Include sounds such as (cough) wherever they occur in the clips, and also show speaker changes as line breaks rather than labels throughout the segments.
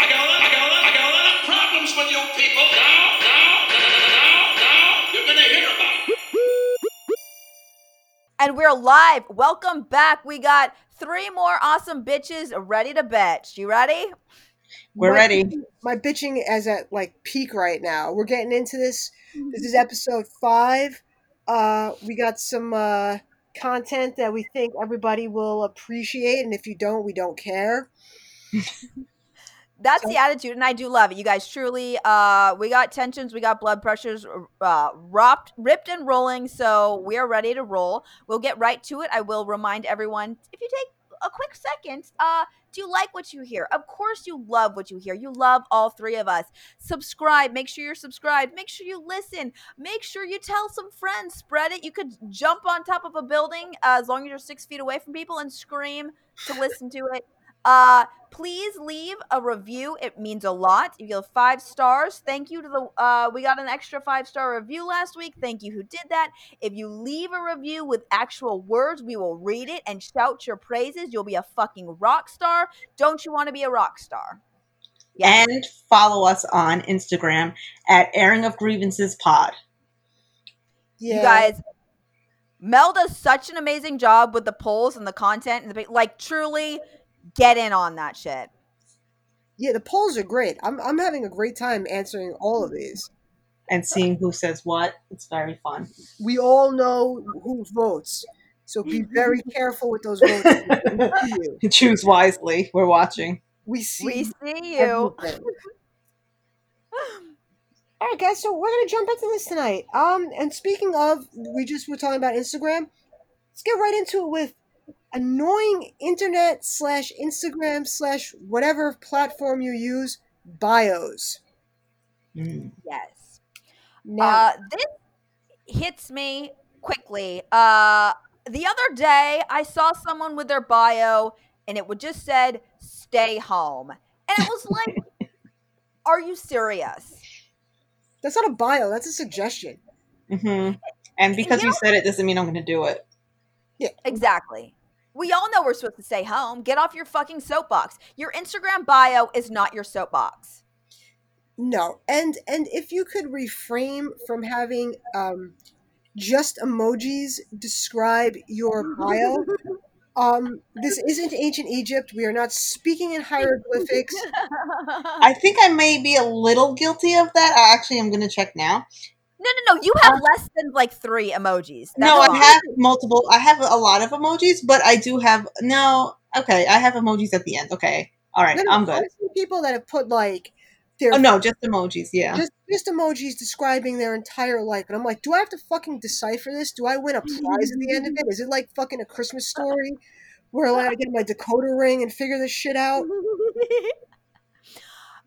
I got a lot, I got a lot, I got a lot of problems with you people. Now, now, now, now, you're gonna hear about it.
And we're live. Welcome back. We got three more awesome bitches ready to bitch. You ready?
We're
My-
ready.
My bitching is at like peak right now. We're getting into this. This is episode five. Uh, we got some uh, content that we think everybody will appreciate, and if you don't, we don't care. (laughs)
That's
So-
the attitude, and I do love it. You guys truly, uh, we got tensions, we got blood pressures, uh, ropped, ripped and rolling. So we are ready to roll. We'll get right to it. I will remind everyone if you take a quick second, uh, do you like what you hear? Of course, you love what you hear. You love all three of us. Subscribe. Make sure you're subscribed. Make sure you listen. Make sure you tell some friends. Spread it. You could jump on top of a building uh, as long as you're six feet away from people and scream to listen to it. Uh, please leave a review. It means a lot. If you have five stars, thank you to the. Uh, we got an extra five star review last week. Thank you who did that. If you leave a review with actual words, we will read it and shout your praises. You'll be a fucking rock star. Don't you want to be a rock star? Yes.
And follow us on Instagram at Airing of Grievances Pod.
Yeah,
You guys, Mel does such an amazing job with the polls and the content and the like. Truly, get in on that shit.
yeah, the polls are great. I'm I'm having a great time answering all of these.
And seeing who says what. It's very fun.
We all know who votes, so be very careful with those votes. We (laughs) see you.
Choose wisely. We're watching.
We see.
We see you. (laughs)
All right, guys. So we're gonna jump into this tonight. Um, and speaking of, we just were talking about Instagram. Let's get right into it with annoying internet slash Instagram slash whatever platform you use bios.
Mm.
Yes.
Now,
Uh, this hits me quickly. Uh, the other day, I saw someone with their bio, and it would just said "stay home," and it was like, (laughs) "Are you serious?"
that's not a bio. That's a suggestion.
hmm And because
you
you said it doesn't mean I'm going to do it.
Yeah, Exactly. We all know we're supposed to stay home. Get off your fucking soapbox. Your Instagram bio is not your soapbox.
No, and and if you could refrain from having um, just emojis describe your bio. (laughs) Um, this isn't ancient Egypt. We are not speaking in hieroglyphics. (laughs)
I think I may be a little guilty of that. I actually am going to check now.
No, no, no. You have uh, less than like three emojis. That's
no, I have multiple. I have a lot of emojis, but I do have no. Okay, I have emojis at the end. Okay, all right,
No, no,
I'm good.
People that have put like their
Oh no, just emojis. Yeah.
just just emojis describing their entire life, and I'm like, do I have to fucking decipher this? Do I win a prize at the end of it? Is it like fucking a Christmas story where like I get my decoder ring and figure this shit out? (laughs)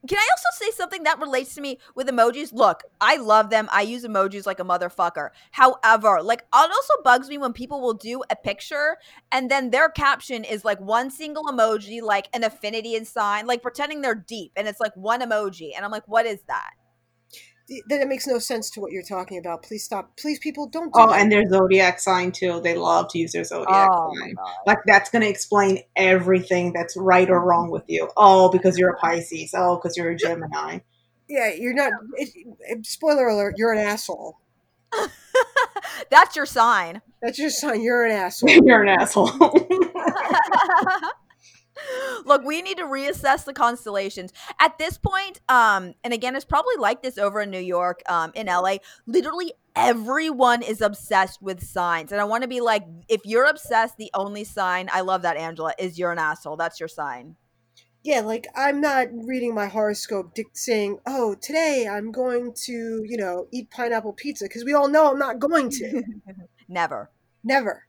Can I also say something that relates to me with emojis? Look, I love them. I use emojis like a motherfucker. However, like it also bugs me when people will do a picture and then their caption is like one single emoji, like an infinity and sign, like pretending they're deep, and it's like one emoji, and I'm like, what is that?
Then it makes no sense to what you're talking about. Please stop. Please, people, don't. Do
Oh,
that.
and their zodiac sign too. They love to use their zodiac
Oh
sign.
god.
Like that's going to explain everything that's right or wrong with you. Oh, because you're a Pisces. Oh, because you're a Gemini.
yeah, you're not. It, it- spoiler alert: you're an asshole. (laughs)
That's your sign.
That's your sign. You're an asshole. (laughs)
you're an asshole. (laughs)
Look, we need to reassess the constellations. At this point, um, and again, it's probably like this over in New York, um, in LA. Literally everyone is obsessed with signs. And I want to be like, if you're obsessed, the only sign, I love that, Angela, is you're an asshole. That's your sign.
Yeah, like I'm not reading my horoscope dic- saying, "Oh, today I'm going to, you know, eat pineapple pizza," because we all know I'm not going to. (laughs)
Never.
Never.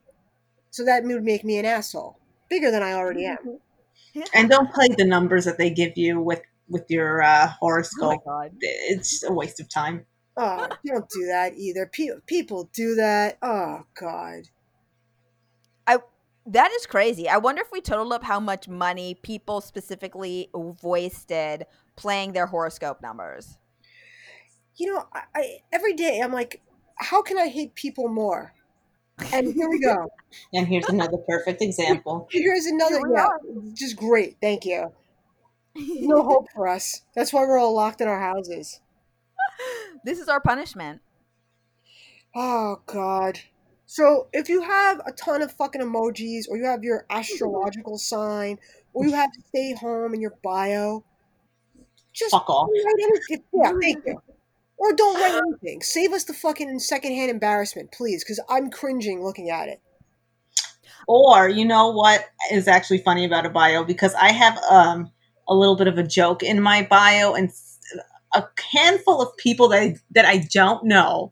So that would make me an asshole, bigger than I already am. (laughs) (laughs)
and don't play the numbers that they give you with with your uh,
Oh my
horoscope.
god.
it's a waste of time.
Oh, (laughs) don't do that either. Pe- people do that. Oh God.
I that is crazy. I wonder if we totaled up how much money people specifically wasted playing their horoscope numbers.
You know, I, I every day I'm like, how can I hate people more? And here we go.
And here's another perfect example. (laughs)
Here's another.
Here
Yeah,
are.
just great. Thank you. (laughs) No hope for us. That's why we're all locked in our houses. (laughs)
this is our punishment.
Oh God. So if you have a ton of fucking emojis, or you have your astrological sign, or you have to stay home in your bio, just
Fuck off.
write anything. Yeah, thank you. Or don't write (sighs) anything. Save us the fucking secondhand embarrassment, please, because I'm cringing looking at it.
Or you know what is actually funny about a bio because I have um a little bit of a joke in my bio and a handful of people that I, that I don't know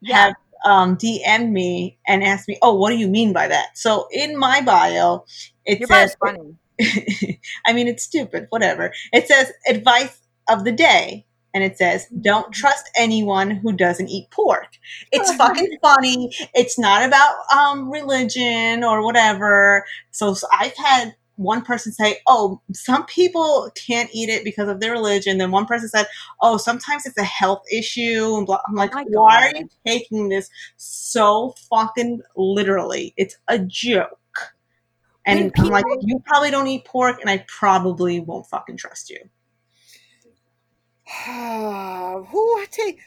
Yeah.
have um DM'd me and asked me, "Oh, what do you mean by that?" So in my bio, it
Your
says
funny. (laughs)
I mean, it's stupid, whatever. It says advice of the day. And it says, don't trust anyone who doesn't eat pork. It's (laughs) fucking funny. It's not about um, religion or whatever. So, so I've had one person say, oh, some people can't eat it because of their religion. Then one person said, oh, sometimes it's a health issue. And blah. I'm like,
my
why are you taking this so fucking literally? It's a joke. And
When
I'm like, you probably don't eat pork, and I probably won't fucking trust you. (sighs)
Who I take?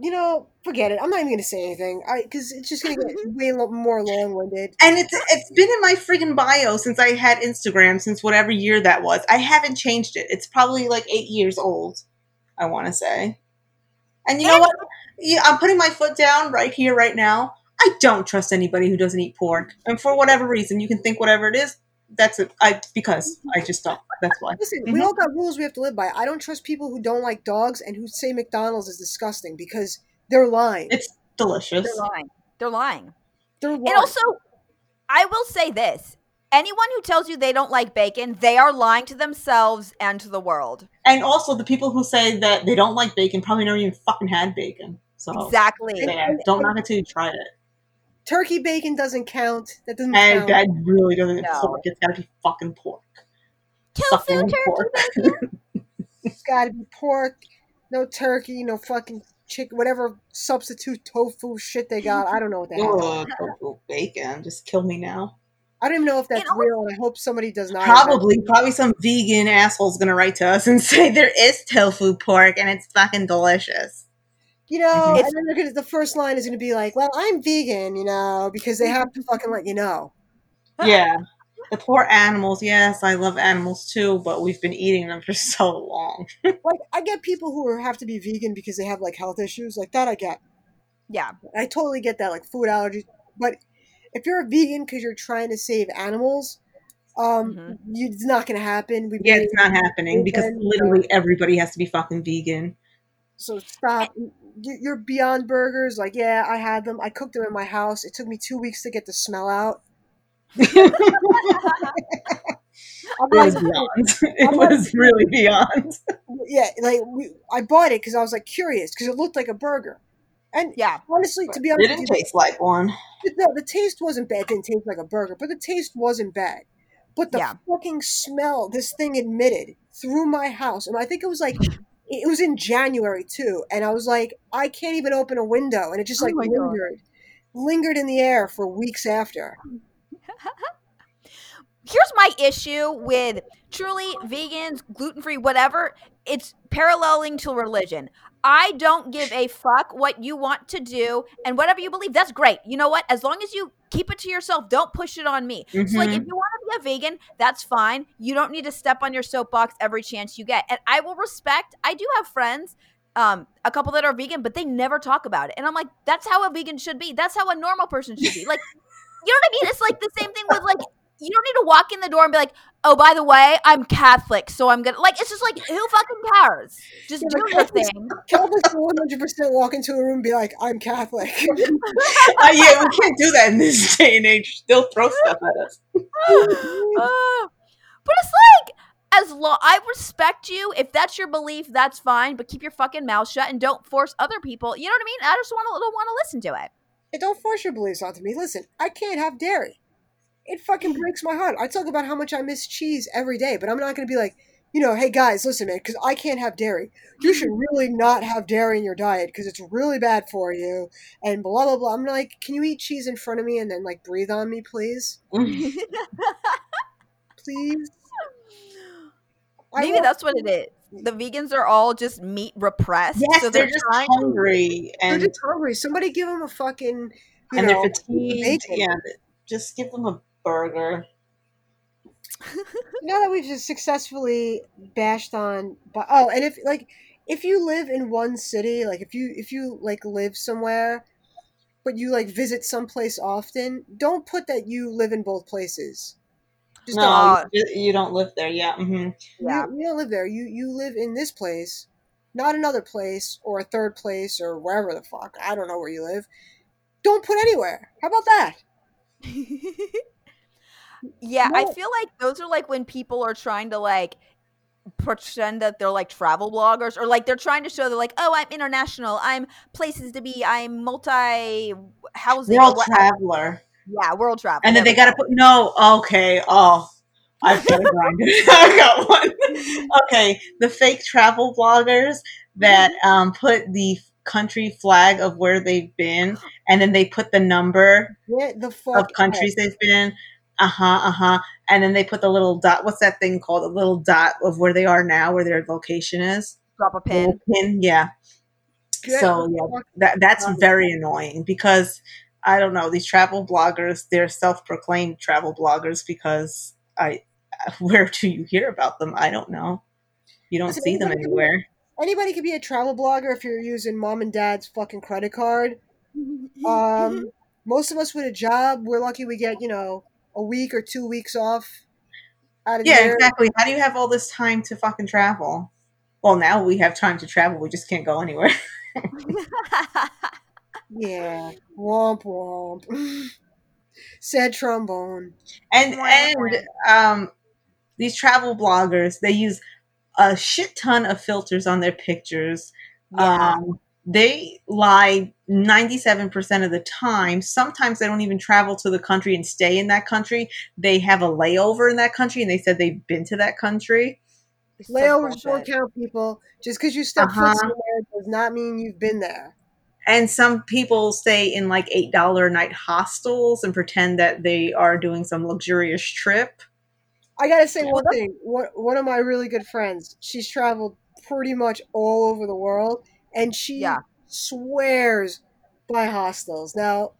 You know, forget it. I'm not even gonna say anything. I because it's just gonna get mm-hmm. way lo- more long-winded.
And it's it's been in my friggin' bio since I had Instagram, since whatever year that was. I haven't changed it. It's probably like eight years old, I want to say. And you know what? Yeah, I'm putting my foot down right here, right now. I don't trust anybody who doesn't eat pork, and for whatever reason, you can think whatever it is. That's it. I because I just don't. That's why.
Listen, we
Mhm.
all got rules we have to live by. I don't trust people who don't like dogs and who say McDonald's is disgusting because they're lying.
It's delicious.
They're lying. They're lying.
They're lying.
And also, I will say this. Anyone who tells you they don't like bacon, they are lying to themselves and to the world.
And also, the people who say that they don't like bacon probably never even fucking had bacon. So
Exactly.
don't knock it till you tried it.
Turkey bacon doesn't count. That doesn't
And
count.
that really doesn't
No.
pork. It's gotta be fucking pork.
Tofu
Fucking
turkey
pork. (laughs)
It's got to be pork, no turkey, no fucking chicken, whatever substitute tofu shit they got. I don't know what they have.
Tofu bacon. Just kill me now.
I don't even know if that's
And
real, and I hope somebody does not.
Probably, probably some vegan asshole's gonna write to us and (laughs) say there is tofu pork and it's fucking delicious.
You know,
It's-
and then they're gonna, the first line is going to be like, "Well, I'm vegan," you know, because they have to fucking let you know.
Yeah. The poor animals. Yes, I love animals too, but we've been eating them for (laughs) so long.
Like, I get people who have to be vegan because they have like health issues, like that. I get.
Yeah.
I totally get that, like food allergies. But if you're a vegan because you're trying to save animals, um,
Mhm.
you, it's not going to happen. We
Yeah, it's not happening because
Vegan,
literally everybody has to be fucking vegan.
So stop. You- Your Beyond Burgers, like, yeah, I had them. I cooked them in my house. It took me two weeks to get the smell out. (laughs) I'm
It was (laughs)
like,
beyond. It was really beyond. (laughs)
yeah, like we, I bought it because I was like curious because it looked like a burger. And
Yeah.
honestly, to be
It
honest,
didn't
with you,
taste like one.
no, the taste wasn't bad. It didn't taste like a burger, but the taste wasn't bad. But the
Yeah.
fucking smell this thing emitted through my house, and I think it was like it was in January too, and I was like, I can't even open a window, and it just
Oh
like
God.
lingered, lingered in the air for weeks after. (laughs)
Here's my issue with truly vegans, gluten free, whatever. It's paralleling to religion. I don't give a fuck what you want to do and whatever you believe. That's great. You know what? As long as you keep it to yourself, don't push it on me. So, like, if you want to be a vegan, that's fine. You don't need to step on your soapbox every chance you get. And I will respect, I do have friends, um, a couple that are vegan, but they never talk about it. And I'm like, that's how a vegan should be. That's how a normal person should be. Like, you know what I mean? It's like the same thing with like you don't need to walk in the door and be like, "Oh, by the way, I'm Catholic, so I'm gonna." Like, it's just like, who fucking cares? Just
Yeah,
do
but
your
Catholics-
thing.
Catholics will 100 percent walk into a room and be like, "I'm Catholic." (laughs)
Uh, yeah, we can't do that in this (laughs) day and age. They'll throw stuff at us. (laughs)
Uh, but it's like, as long I respect you. If that's your belief, that's fine. But keep your fucking mouth shut and don't force other people. You know what I mean? I just want to don't want to listen to it.
Hey, don't force your beliefs onto me. Listen, I can't have dairy. It fucking breaks my heart. I talk about how much I miss cheese every day, but I'm not going to be like, you know, hey guys, listen, man, because I can't have dairy. You should really not have dairy in your diet because it's really bad for you. And blah blah blah. I'm like, can you eat cheese in front of me and then like breathe on me, please? (laughs) Please.
Maybe
want-
that's what it is. The vegans are all just meat repressed.
Yes,
so
they're,
they're,
just
trying.
hungry
They're
and
just hungry. Somebody give them a fucking. You
and
know,
they're fatigued. Yeah, just give them a burger.
now that we've just successfully bashed on but oh and if like if you live in one city like if you if you like live somewhere but you like visit someplace often don't put that you live in both places just
no,
don't.
you, you don't live there. Yeah. hmm
Yeah.
you, you don't live there you you live in this place not another place or a third place or wherever the fuck i don't know where you live don't put anywhere how about that (laughs)
yeah, I feel like those are like when people are trying to like pretend that they're like travel bloggers or like they're trying to show they're like, oh, I'm international, I'm places to be, I'm multi housing. or
World traveler.
Yeah, world travel.
And then they got to put no. Okay. Oh, I've got a. I got one. Okay, the fake travel bloggers that (laughs) um, put the country flag of where they've been, and then they put the number
the
of countries they've been. Uh huh. Uh huh. And then they put the little dot. What's that thing called? The little dot of where they are now, where their location is.
Drop a pin.
Little pin. Yeah.
Get
So yeah, that that's very annoying because I don't know these travel bloggers. They're self-proclaimed travel bloggers because I (laughs) where do you hear about them? I don't know. You don't
Listen,
see them anywhere.
anybody can be a travel blogger if you're using mom and dad's fucking credit card. Um, most of us with a job, we're lucky we get you know a week or two weeks off out of
Yeah,
year.
exactly. How do you have all this time to fucking travel? Well, now we have time to travel. We just can't go anywhere. (laughs)
Yeah, womp womp. (laughs) Sad trombone.
and
Wah,
and um these travel bloggers they use a shit ton of filters on their pictures
yeah.
um they lie 97% of the time sometimes they don't even travel to the country and stay in that country they have a layover in that country and they said they've been to that country
It's such
Layovers don't count, people. Just because you step
Uh-huh.
foot somewhere does not mean you've been there.
and some people stay in like eight dollar a night hostels and pretend that they are doing some luxurious trip
I gotta say
Yeah.
one thing. One, one of my really good friends, she's traveled pretty much all over the world, and she
Yeah.
swears by hostels. Now,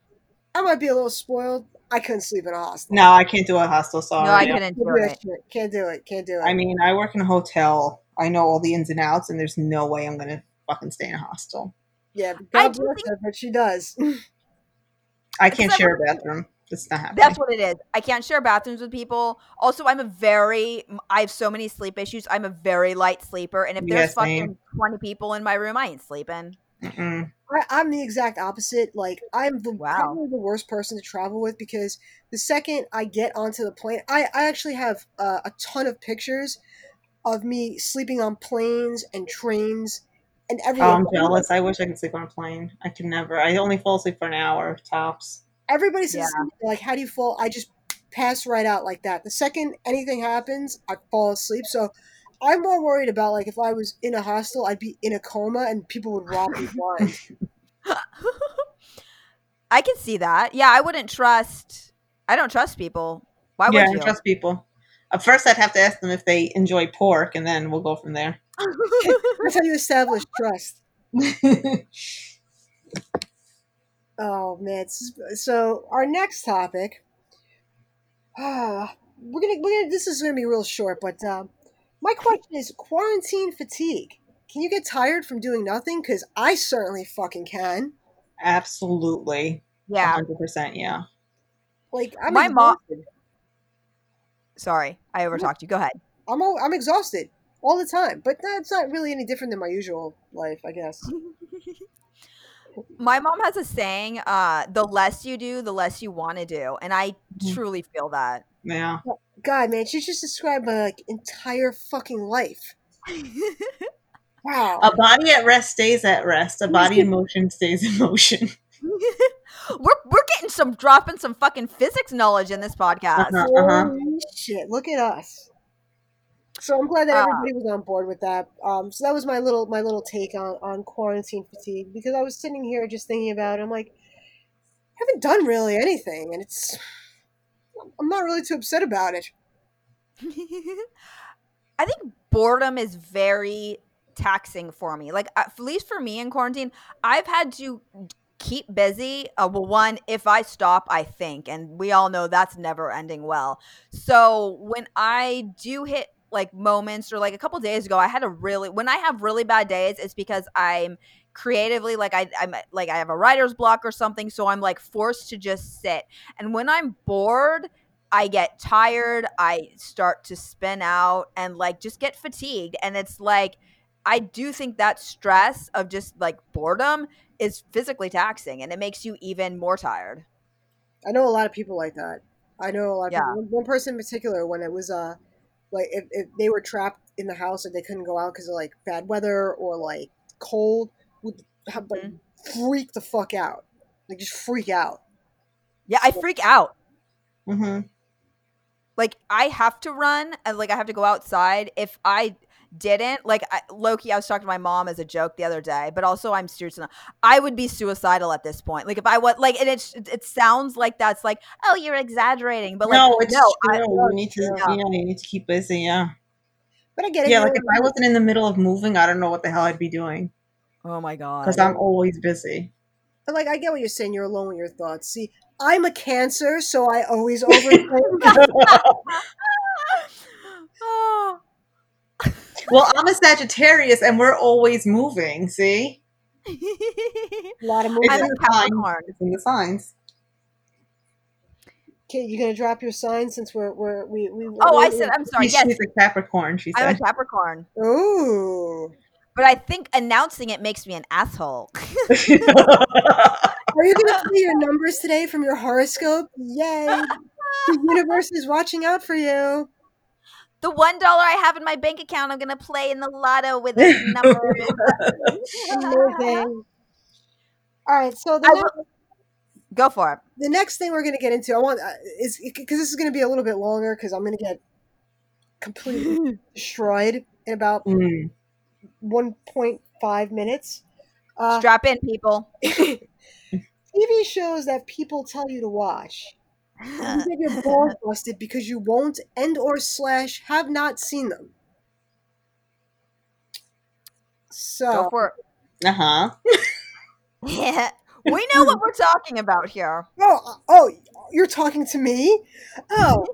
I might be a little spoiled. I couldn't sleep in a hostel.
no i can't do a hostel sorry
No, I couldn't
Can't
do
do
it.
Can't do it. Can't do it.
I mean, I work in a hotel. I know all the ins and outs, and there's no way I'm gonna fucking stay in a hostel.
yeah, but God bless
think-
her, but she does. (laughs)
I can't share a bathroom. That's not happening.
That's what it is. I can't share bathrooms with people. Also, I'm a very, I have so many sleep issues. I'm a very light sleeper. And if
Yeah,
there's
same.
fucking 20 people in my room, I ain't sleeping.
Mm-mm.
I, I'm the exact opposite. Like I'm the
Wow.
probably the worst person to travel with because the second I get onto the plane, I, I actually have uh, a ton of pictures of me sleeping on planes and trains and
Oh. I'm jealous. I wish I could sleep on a plane. I can never. I only fall asleep for an hour tops.
Everybody says
Yeah.
like, "How do you fall?" I just pass right out like that. The second anything happens, I fall asleep. So. I'm more worried about like if I was in a hostel, I'd be in a coma and people would rob me blind. (laughs)
I can see that. Yeah, I wouldn't trust, I don't trust people. Why
yeah,
would
I
you?
trust people. At first, I'd have to ask them if they enjoy pork, and then we'll go from there.
That's how you establish trust. (laughs) Oh man! So our next topic, ah, we're gonna we're gonna. This is gonna be real short, but um, my question is quarantine fatigue. Can you get tired from doing nothing? Because I certainly fucking can.
Absolutely,
yeah.
hundred percent. Yeah.
Like I'm
My mom-
exhausted.
Sorry, I overtalked you. Go ahead.
I'm all, I'm exhausted all the time, but that's not really any different than my usual life, I guess. (laughs)
My mom has a saying, uh, the less you do, the less you want to do. And I
Mhm.
truly feel that.
Yeah.
God, man, she just described my like entire fucking life. (laughs) Wow.
A body at rest stays at rest. A body in motion stays in motion. (laughs) (laughs)
we're we're getting some dropping some fucking physics knowledge in this podcast.
Uh-huh, uh-huh.
Holy shit! Look at us. So I'm glad that
Ah.
everybody was on board with that. Um, so that was my little my little take on on quarantine fatigue because I was sitting here just thinking about. It, I'm like, I haven't done really anything, and it's I'm not really too upset about it. (laughs)
I think boredom is very taxing for me. Like at least for me in quarantine, I've had to keep busy. Uh, well, one, if I stop, I think, and we all know that's never ending well. So when I do hit like moments or like a couple days ago, I had a really when I have really bad days, it's because I'm creatively like I, I'm like I have a writer's block or something, so I'm like forced to just sit. And when I'm bored, I get tired, I start to spin out and like just get fatigued. And it's like I do think that stress of just like boredom is physically taxing and it makes you even more tired.
I know a lot of people like that. I know a lot of
Yeah.
people. One- One person in particular, when it was uh, like if, if they were trapped in the house and they couldn't go out because of like bad weather or like cold, would have, like freak the fuck out, like just freak out.
Yeah, I freak out.
hmm
Like I have to run and like I have to go outside. If I didn't, like I, Loki, I was talking to my mom as a joke the other day, but also I'm serious enough. I would be suicidal at this point. Like if I was like, and it it sounds like that's like, oh, you're exaggerating, but like
no, it's
no,
true.
I,
you need to,
yeah.
yeah, you need to keep busy. Yeah,
But I get it.
yeah. Like if I wasn't in the middle of moving, I don't know what the hell I'd be doing
oh my god,
because I'm always busy.
but like I get what you're saying. You're alone with your thoughts. See, I'm a Cancer, so I always overthink. (laughs) (laughs)
oh.
Well, I'm a Sagittarius, and we're always moving. See,
a (laughs) lot of
it's
I'm
in the signs.
Capricorn.
It's in the signs.
Okay, you gonna drop your sign since we're we're we we.
Oh, I
we're-
said I'm sorry.
She's,
Yes,
she's a Capricorn. She
I'm a. Capricorn,
Ooh.
but I think announcing it makes me an asshole. (laughs)
Are you gonna play your numbers today from your horoscope? Yay! The universe is watching out for you.
The one dollar I have in my bank account, I'm gonna play in the lotto with (laughs) this number.
Amazing. All right, so the,
I
next,
Go for it.
the next thing we're gonna get into, I want uh, is because this is gonna be a little bit longer because I'm gonna get completely (laughs) destroyed in about
Mm.
1.5 minutes. Uh,
Strap in, people. (laughs)
TV shows that people tell you to watch. You get your balls (laughs) busted because you won't and or slash have not seen them. So
Go for
Uh huh.
Yeah. (laughs) We know what we're talking about here.
oh uh, oh you're talking to me? Oh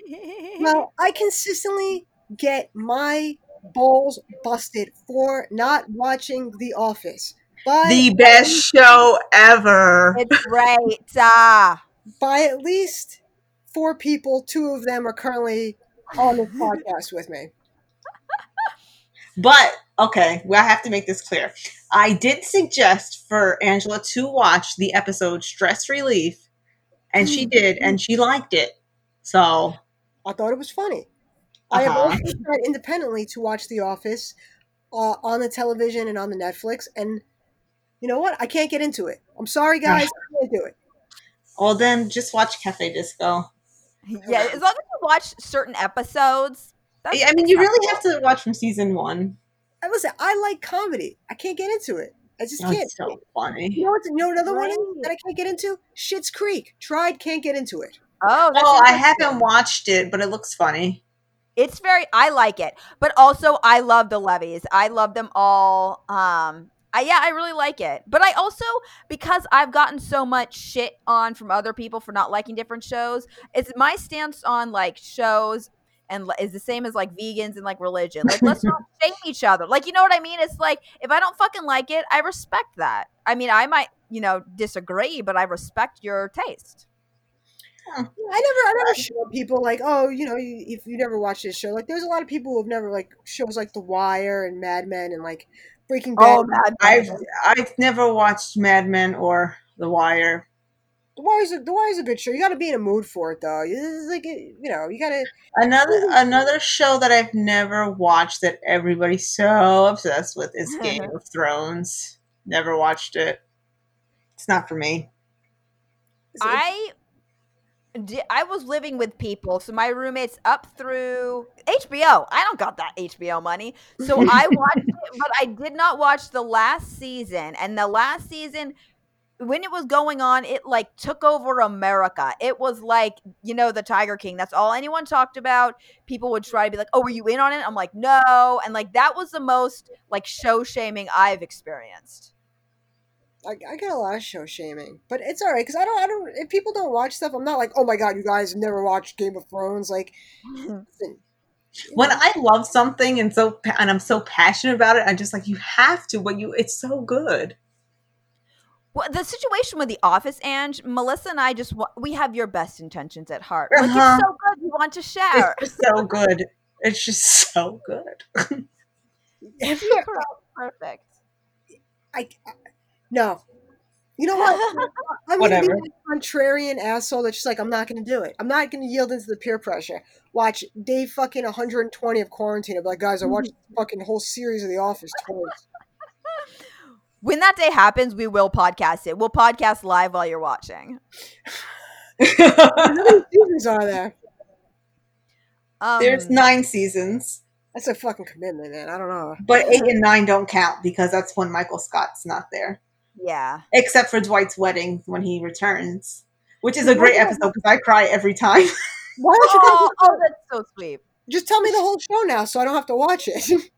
(laughs) well, I consistently get my balls busted for not watching The Office. By
The best show ever.
it's great. Ah.
By at least four people. Two of them are currently on this (laughs) podcast with me.
But okay, well, I have to make this clear. I did suggest for Angela to watch the episode Stress Relief, and she did, and she liked it. So
I thought it was funny. I have
Uh-huh.
also tried independently to watch The Office uh, on the television and on the Netflix, and you know what? I can't get into it. I'm sorry, guys. I can't do it.
Well, then just watch Cafe Disco.
Yeah, as long as you watch certain episodes. That's
I mean, you really have to watch from season one.
And listen, I like comedy. I can't get into it. I just
Oh,
can't.
it's so
You
funny.
know what's you know what another one that I can't get into? Schitt's Creek. Tried, can't get into it.
Oh, that's
Oh, I haven't watched it, but it looks funny.
It's very I like it. But also I love the Levys. I love them all. Um I, yeah, I really like it. But I also because I've gotten so much shit on from other people for not liking different shows, it's my stance on like shows and is the same as like vegans and like religion. Like let's not (laughs) shame each other. Like you know what I mean? It's like if I don't fucking like it, I respect that. I mean, I might, you know, disagree, but I respect your taste.
I never, I never show people like, oh, you know, you, if you never watched this show, like, there's a lot of people who have never like shows like The Wire and Mad Men and like Breaking Bad.
Oh, Mad
I've I've never watched Mad Men or The Wire.
The Wire's a, The Wire's a good show. You got to be in a mood for it, though. It's like, you know, you got to.
Another another show that I've never watched that everybody's so obsessed with is (laughs) Game of Thrones. Never watched it. It's not for me.
I di- I was living with people, so my roommates up through HBO. I don't got that HBO money, so (laughs) I watched it, but I did not watch the last season. And the last season, when it was going on, it like took over America. It was like, you know, the Tiger King. That's all anyone talked about. People would try to be like, "Oh, were you in on it?" I'm like, "No." And like that was the most like show shaming I've experienced.
I, I get a lot of show shaming, but it's all right because I don't. I don't. If people don't watch stuff, I'm not like, oh my god, you guys never watched Game of Thrones. Like, listen,
when I love something and so and I'm so passionate about it, I'm just like you have to. When you, it's so good.
Well, the situation with The Office, Ange, Melissa and I just we have your best intentions at heart. Like
Uh-huh.
it's so good, you want to share.
It's just so good. It's just so good. (laughs)
have you? (laughs)
Perfect.
I, I no. You know what? I'm gonna be a contrarian asshole that's just like I'm not gonna do it. I'm not gonna yield into the peer pressure. Watch day fucking 120 of quarantine. I'm like, guys, I watched the fucking whole series of The Office twice. (laughs)
When that day happens, we will podcast it. We'll podcast live while you're watching.
How many seasons are there?
Um,
There's nine seasons,
That's a fucking commitment, man. I don't know.
but eight and nine don't count because that's when Michael Scott's not there,
Yeah.
except for Dwight's wedding when he returns, which is a great episode because I cry every time. (laughs)
Why don't you
Oh,
guys
oh, that's so sweet.
just tell me the whole show now so I don't have to watch it? (laughs)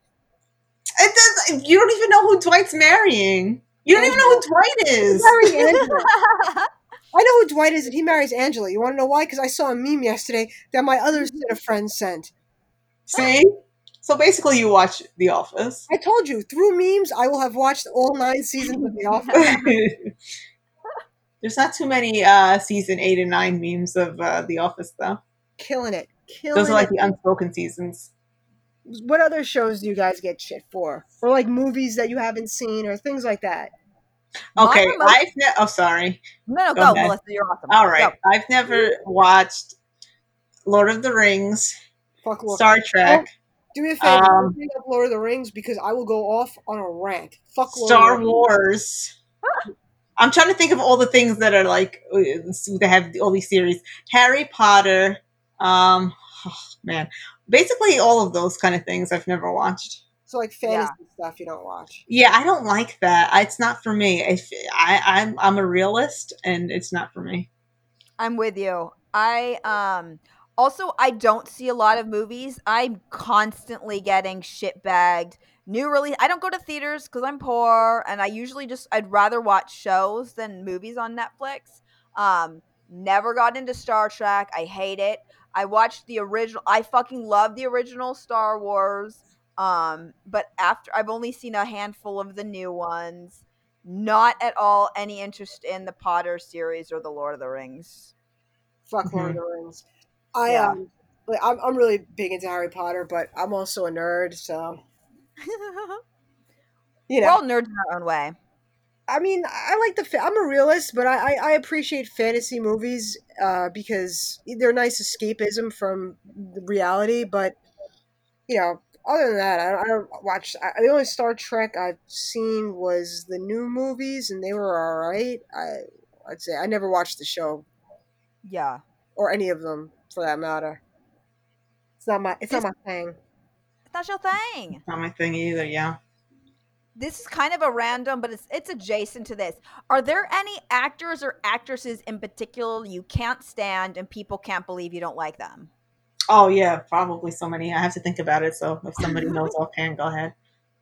It does. You don't even know who Dwight's marrying. You don't even know who Dwight is.
Marry Angela. (laughs) I know who Dwight is, and he marries Angela. You want to know why? Because I saw a meme yesterday that my other set of friends sent.
See? So basically, you watch The Office.
I told you, through memes, I will have watched all nine seasons of The Office. (laughs)
There's not too many uh, season eight and nine memes of uh, The Office, though.
Killing it. Killing
Those are like
it.
the unspoken seasons.
what other shows do you guys get shit for? Or like movies that you haven't seen or things like that?
Okay,
Mine
I've ne- oh sorry.
no, no,
Go
go. Melissa. You're awesome.
All right,
Go.
I've never watched Lord of the Rings,
Fuck Lord.
Star Trek,
Do me a favor,
Um,
bring up Lord of the Rings because I will go off on a rant. Fuck Lord
Star
of the Rings.
Wars. I'm trying to think of all the things that are like uh, they have all these series. Harry Potter. Um, oh, (sighs) man, basically all of those kind of things I've never watched.
So like fantasy stuff you don't watch.
Yeah, I don't like that. I- It's not for me. If I, I'm I'm a realist, and it's not for me.
I'm with you. I um also I don't see a lot of movies. I'm constantly getting shit bagged. New release. I don't go to theaters because I'm poor, and I usually just I'd rather watch shows than movies on Netflix. Um, never got into Star Trek. I hate it. I watched the original. I fucking love the original Star Wars. Um, but after I've only seen a handful of the new ones. Not at all any interest in the Potter series or the Lord of the Rings.
Fuck Lord of the Rings. I
Yeah.
um like I'm I'm really big into Harry Potter, but I'm also a nerd, so (laughs) you know, We're
all nerds in our own way.
I mean, I like the. Fa- I'm a realist, but I, I, I appreciate fantasy movies uh, because they're nice escapism from the reality. But you know, other than that, I don't, I don't watch. I, the only Star Trek I've seen was the new movies, and they were all right. I I'd say I never watched the show
Yeah.
or any of them for that matter. It's not my. It's not my thing.
It's not your thing.
It's Not my thing either. Yeah.
This is kind of a random, but it's it's adjacent to this. Are there any actors or actresses in particular you can't stand and people can't believe you don't like them?
Oh yeah, probably so many. I have to think about it. So if somebody (laughs) knows offhand, go ahead.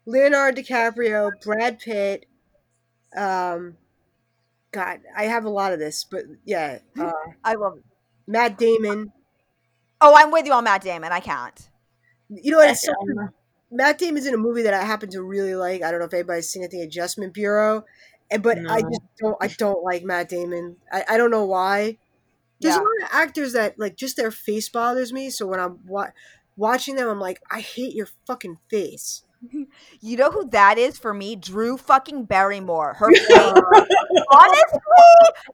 Leonardo DiCaprio, Brad Pitt. Um, God, I have a lot of this, but yeah, uh,
I love it.
Matt Damon.
Oh, I'm with you on Matt Damon. I can't.
You know what? It's so,
Um,
Matt Damon's in a movie that I happen to really like. I don't know if anybody's seen it, The Adjustment Bureau, and, but I just don't. I don't like Matt Damon. I, I don't know why. There's
Yeah.
a lot of actors that like just their face bothers me. So when I'm wa- watching them, I'm like, I hate your fucking face. (laughs)
You know who that is for me? Drew fucking Barrymore. Her (laughs) face. Honestly,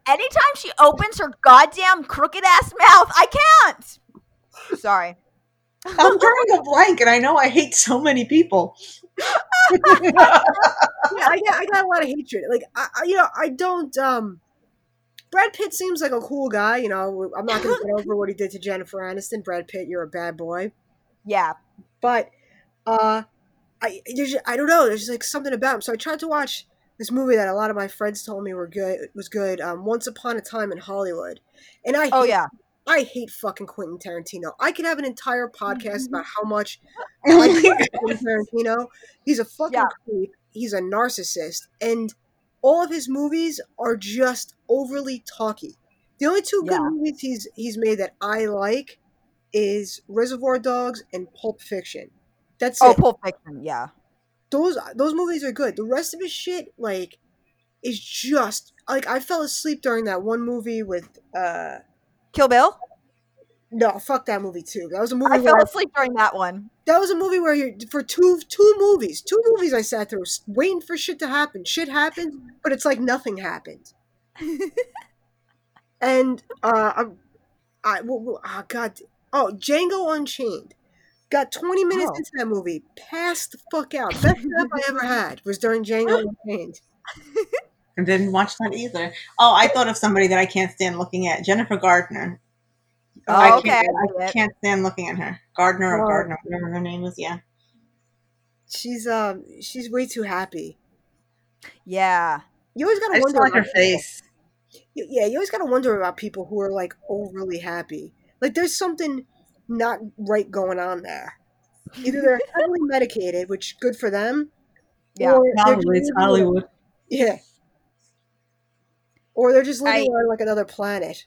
anytime she opens her goddamn crooked ass mouth, I can't. Sorry.
I'm drawing a blank, and I know I hate so many people. (laughs)
yeah, I got, I got a lot of hatred. Like, I, I, you know, I don't. Um, Brad Pitt seems like a cool guy. You know, I'm not going to get (laughs) over what he did to Jennifer Aniston. Brad Pitt, you're a bad boy.
Yeah.
But, uh, I, there's, just- I don't know. There's just like something about him. So I tried to watch this movie that a lot of my friends told me were good was good. Um, Once Upon a Time in Hollywood, and I
Oh yeah.
I hate fucking Quentin Tarantino. I could have an entire podcast about how much (laughs)
Oh
I hate Quentin Tarantino. He's a fucking
Yeah.
creep. He's a narcissist, and all of his movies are just overly talky. The only two good
Yeah.
movies he's he's made that I like is Reservoir Dogs and Pulp Fiction. That's
Oh,
it.
Pulp Fiction. Yeah.
Those those movies are good. The rest of his shit, like, is just like I fell asleep during that one movie with uh
Kill Bill.
no fuck that movie too. That was a movie
I fell asleep during that one.
that was a movie where you for two two movies two movies I sat through waiting for shit to happen. Shit happened, but it's like nothing happened. (laughs) And uh, I, I well, oh god, oh Django Unchained. Got 20 minutes
Oh.
into that movie, passed the fuck out. Best nap I ever had was during Django (laughs) Unchained. (laughs)
I didn't watch that either. Oh, I thought of somebody that I can't stand looking at. Jennifer Gardner.
Oh,
I
okay,
Can't,
I
I
get it.
can't stand looking at her. Gardner or
Oh.
Gardner, whatever her name is. Yeah.
She's um she's way too happy.
Yeah.
You always gotta
I
wonder
like her
people.
face.
Yeah, you always gotta wonder about people who are like overly happy. Like there's something not right going on there. Either they're heavily (laughs) medicated, which good for them.
Yeah.
it's Hollywood.
Yeah. Or they're just living
I-
on like another planet.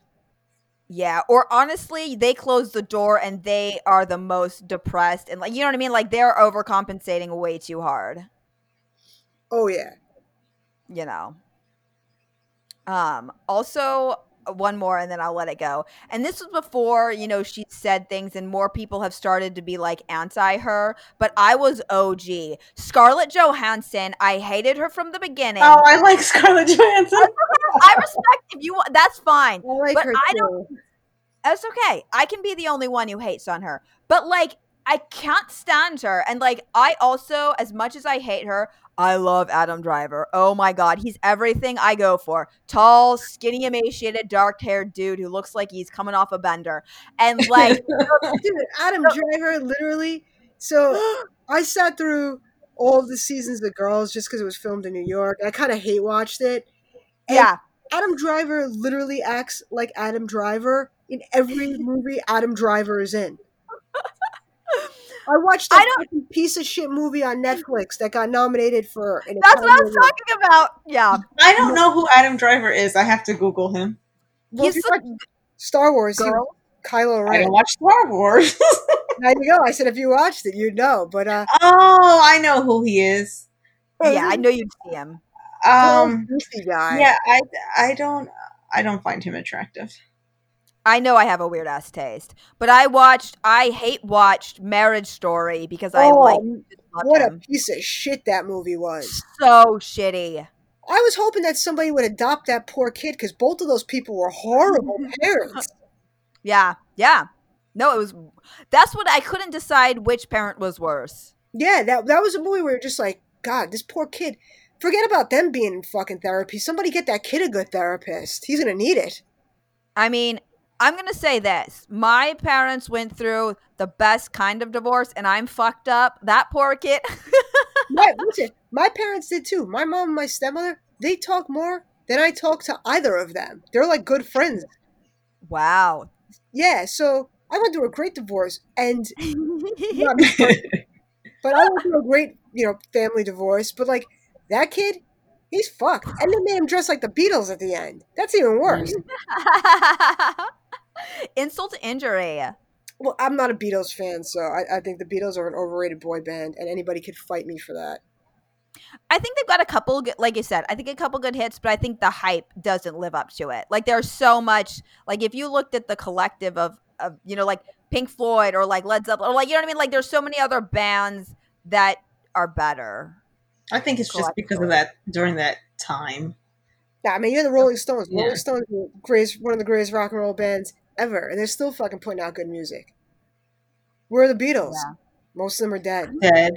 Yeah, or honestly, they close the door and they are the most depressed and like you know what I mean? Like they're overcompensating way too hard,
Oh yeah.
you know. Um also one more and then I'll let it go. And this was before, you know, she said things and more people have started to be like anti her, but I was OG. Scarlett Johansson, I hated her from the beginning.
Oh, I like Scarlett Johansson. (laughs)
I respect if you want that's fine.
I like
But
her
I don't
too.
That's okay. I can be the only one who hates on her. But like I can't stand her. And like I also, as much as I hate her, I love Adam Driver. Oh my god, he's everything I go for. Tall, skinny, emaciated, dark-haired dude who looks like he's coming off a bender. And (laughs) like oh,
Dude, Adam Driver literally. So (gasps) I sat through all the seasons of Girls just because it was filmed in New York. I kind of hate watched it. And
yeah,
Adam Driver literally acts like Adam Driver in every (laughs) movie Adam Driver is in. (laughs) I watched
I
that
don't-
fucking piece of shit movie on Netflix that got nominated for an
that's what I was
Award.
talking about. Yeah.
I don't know who Adam Driver is. I have to Google him.
Well, if
He's
you
the
watch Star Wars, he was
girl.
Kylo
I
Ren.
don't watch Star Wars. (laughs)
There you go. I said if you watched it, you'd know. But uh,
oh, I know who he is.
Yeah, I know you'd see him.
Um,
goofy guy.
yeah, I, I don't, I don't find him attractive.
I know I have a weird ass taste. But I watched I hate watched Marriage Story because I
Oh,
like
what a piece of shit that movie was.
so shitty.
I was hoping that somebody would adopt that poor kid because both of those people were horrible (laughs) parents.
Yeah, yeah. No, it was. That's what I couldn't decide which parent was worse.
Yeah, that that was a movie where you're just like, God, this poor kid. Forget about them being in fucking therapy. Somebody get that kid a good therapist. He's gonna need it.
I mean, I'm gonna say this: my parents went through the best kind of divorce, and I'm fucked up. That poor kid. (laughs)
My, listen, my parents did too. My mom and my stepmother, they talk more than I talk to either of them. They're like good friends.
wow.
Yeah, so I went through a great divorce, and (laughs) but I went through a great, you know, family divorce. But like that kid, he's fucked, and they made him dress like the Beatles at the end. That's even worse. (laughs) (laughs)
Insult to injury.
Well, I'm not a Beatles fan, so I, I think the Beatles are an overrated boy band, and anybody could fight me for that.
I think they've got a couple, good, like you said, I think a couple good hits, but I think the hype doesn't live up to it. Like there's so much, like if you looked at the collective of, of you know, like Pink Floyd or like Led Zeppelin or like you know what I mean, like there's so many other bands that are better.
I think it's just because of that during that time.
Yeah, I mean, you're the Rolling Stones.
Yeah.
Rolling Stones are greatest, one of the greatest rock and roll bands ever, and they're still fucking putting out good music. Where are the Beatles?
Yeah.
Most of them are dead.
Dead.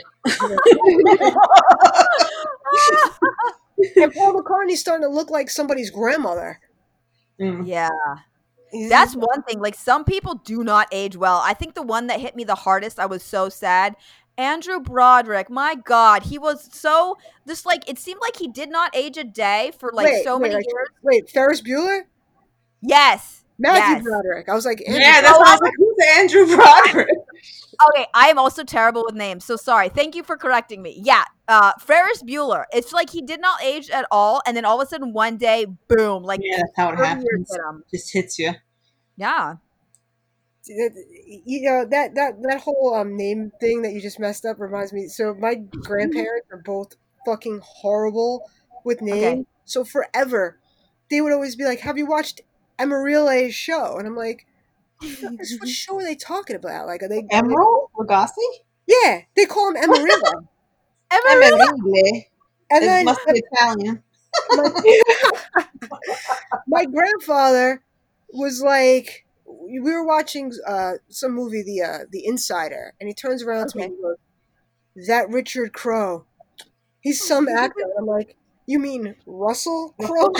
and Paul McCartney's starting to look like somebody's grandmother.
Mm.
yeah, that's one thing. Like some people do not age well. I think the one that hit me the hardest, I was so sad. Andrew Broderick, my God, he was so just like it seemed like he did not age a day for like
Wait,
so
wait,
many
like-
years.
Wait, Ferris Bueller,
Yes,
Matthew
yes.
Broderick. I was like, Andrew
Yeah, that's why I was like, who's Andrew Broderick? (laughs)
Okay, I am also terrible with names, so sorry. Thank you for correcting me. Yeah, uh, Ferris Bueller. It's like he did not age at all, and then all of a sudden one day, boom, like
Yeah, that's how it happens.
hit.
Just hits you.
Yeah.
you know that that that whole um name thing that you just messed up reminds me. So my grandparents are both fucking horrible with names.
Okay.
So forever, they would always be like, "Have you watched Amarillo's show?" And I'm like, "What (laughs) show are they talking about? Like, are they
Emeril Lagasse?
Yeah, they call him Amarillo. (laughs)
Amarillo.
Emeril.
and
It
then
must be Italian.
my, (laughs) my grandfather was like we were watching uh, some movie the uh, the insider and he turns around to me and goes that richard crow he's some actor and i'm like you mean russell crowe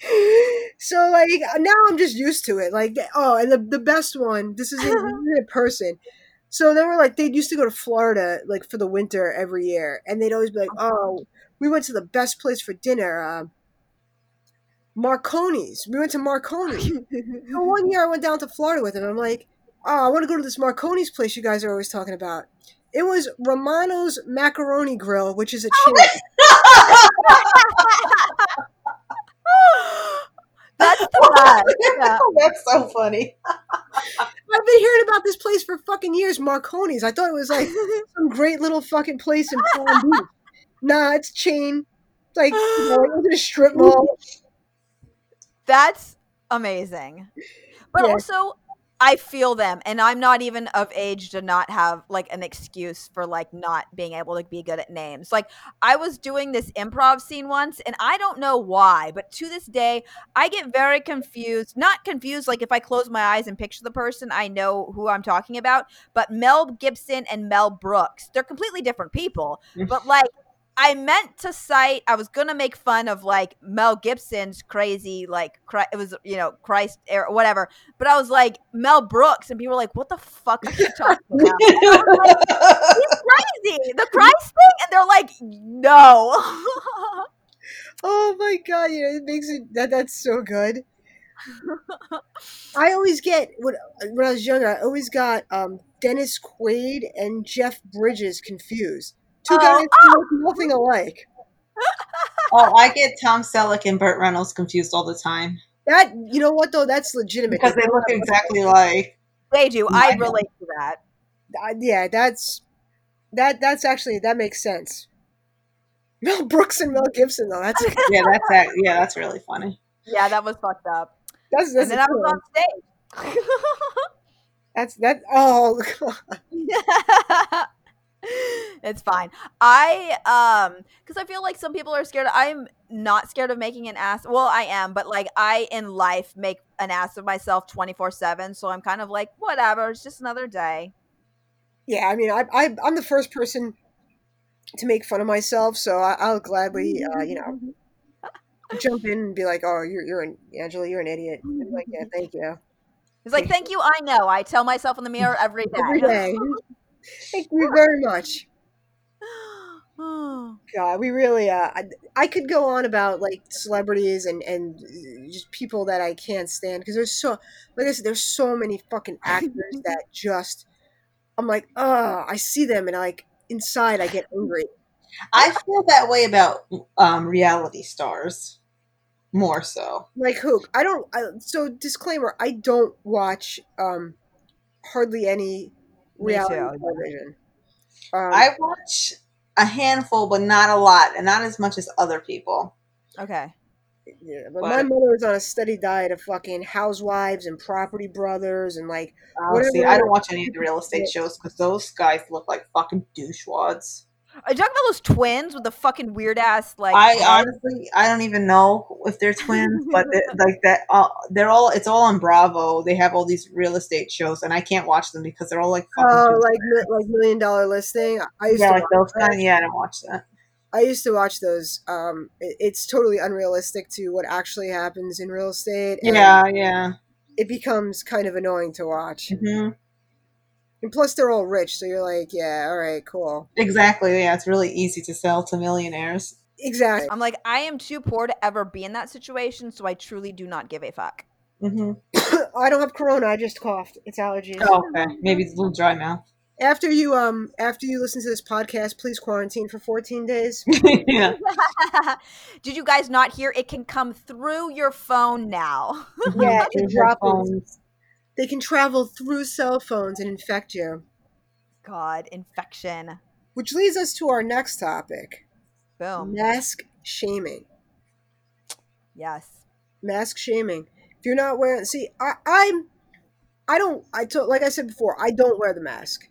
(laughs) so like now i'm just used to it like oh and the, the best one this is a, (laughs) person. So they were like they used to go to florida like for the winter every year and they'd always be like oh we went to the best place for dinner uh, marconi's. We went to marconi's. (laughs) So one year i went down to florida with him i'm like oh i want to go to this marconi's place you guys are always talking about. It was romano's macaroni grill which is a chain
That's the best. (laughs) Yeah.
That's so funny.
I've been hearing about this place for fucking years, Marconi's. I thought it was like (laughs) some great little fucking place in Palm Beach. Nah, it's chain. It's like, you know, it was a strip mall.
That's amazing. But
Yeah.
also, I feel them, and I'm not even of age to not have like an excuse for like not being able to be good at names. Like I was doing this improv scene once, and I don't know why, but to this day, I get very confused. Not confused, like if I close my eyes and picture the person, I know who I'm talking about. But Mel Gibson and Mel Brooks, they're completely different people. But (laughs) like. I meant to cite. I was gonna make fun of like Mel Gibson's crazy, like it was you know Christ or whatever. But I was like Mel Brooks, and people were like, "What the fuck are you (laughs) talking about?" And I was like, He's crazy, the Christ thing, and they're like, "No." (laughs)
Oh my god, yeah, it makes it that that's so good. I always get when when I was younger, I always got um, Dennis Quaid and Jeff Bridges confused. Two
Oh,
guys who look nothing alike. (laughs)
oh, I get Tom Selleck and Burt Reynolds confused all the time
That you know what though, that's legitimate.
because they look exactly like.
they do. I
I
relate to that.
Uh, yeah, that's that. That's actually that makes sense. Mel Brooks and Mel Gibson, though. That's (laughs)
Yeah, that's that. Yeah, that's really funny.
Yeah, that was fucked up.
that's that's
and then I was on stage. (laughs)
that's that. Oh, God.
It's fine. I um because I feel like some people are scared. I'm not scared of making an ass. Well, I am, but like I in life make an ass of myself 24 seven. So I'm kind of like whatever. It's just another day.
yeah. I mean, I, I I'm the first person to make fun of myself, so I, I'll gladly, uh, you know, (laughs) jump in and be like, "Oh, you're you're an Angela, you're an idiot." I'm like, yeah, thank you.
It's like thank you. I know. I tell myself in the mirror every day.
Every day. (laughs) thank you very much. (gasps) God, we really. Uh, I, I could go on about like celebrities and and just people that I can't stand because there's so, like I said, there's so many fucking actors (laughs) that just. I'm like, oh, I see them and I like inside I get angry.
I feel that way about um, reality stars, more so.
Like who? I don't. I, so disclaimer: I don't watch um hardly any reality television. Um,
I watch a handful, but not a lot, and not as much as other people.
okay.
Yeah, but
But-
my mother was on a steady diet of fucking housewives and property brothers and like
Oh,
Whatever
see, I don't watch any of the real estate shows because those guys look like fucking douchewads.
Are you talking about those twins with the fucking weird ass like?
I honestly, I don't even know if they're twins, but they're, (laughs) like that, uh, they're all. It's all on Bravo. They have all these real estate shows, and I can't watch them because they're all like
oh like mi- like million dollar listing. I used
yeah,
to
like
watch
those
that.
kind. Yeah, I don't watch that.
I used to watch those. Um, it, it's totally unrealistic to what actually happens in real estate. and
Yeah, yeah.
it becomes kind of annoying to watch.
hmm
And plus, they're all rich, so you're like, yeah, all right, cool.
Exactly. Yeah, it's really easy to sell to millionaires.
Exactly.
I'm like, I am too poor to ever be in that situation, so I truly do not give a fuck.
hmm (coughs)
I don't have corona. I just coughed. It's allergies.
Oh, okay. Maybe it's a little dry mouth.
After you um after you listen to this podcast, please quarantine for 14 days. (laughs)
yeah. (laughs)
Did you guys not hear? It can come through your phone now.
Yeah, (laughs)
Through
it dropped. They can travel through cell phones and infect you.
God, infection.
Which leads us to our next topic:
Boom.
mask shaming.
Yes.
Mask shaming. If you're not wearing, see, I, I'm, I don't. I told, like I said before, I don't wear the mask.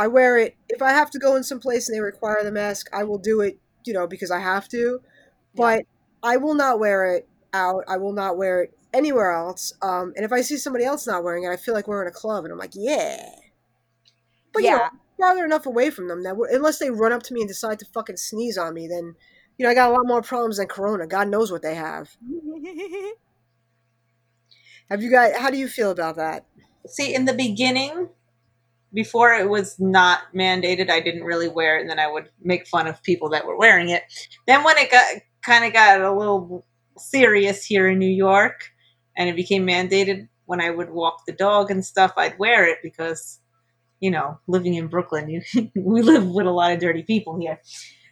I wear it if I have to go in some place and they require the mask. I will do it, you know, because I have to. But I will not wear it out. I will not wear it anywhere else. Um, and if I see somebody else not wearing it, I feel like we're in a club, and I'm like, yeah. But you know,
yeah.
farther enough away from them that unless they run up to me and decide to fucking sneeze on me, then you know I got a lot more problems than Corona. God knows what they have. (laughs) Have you got? How do you feel about that?
See, in the beginning, before it was not mandated, I didn't really wear it, and then I would make fun of people that were wearing it. Then when it got kind of got a little serious here in New York, and it became mandated when I would walk the dog and stuff, I'd wear it because, you know, living in Brooklyn, you, (laughs) we live with a lot of dirty people here.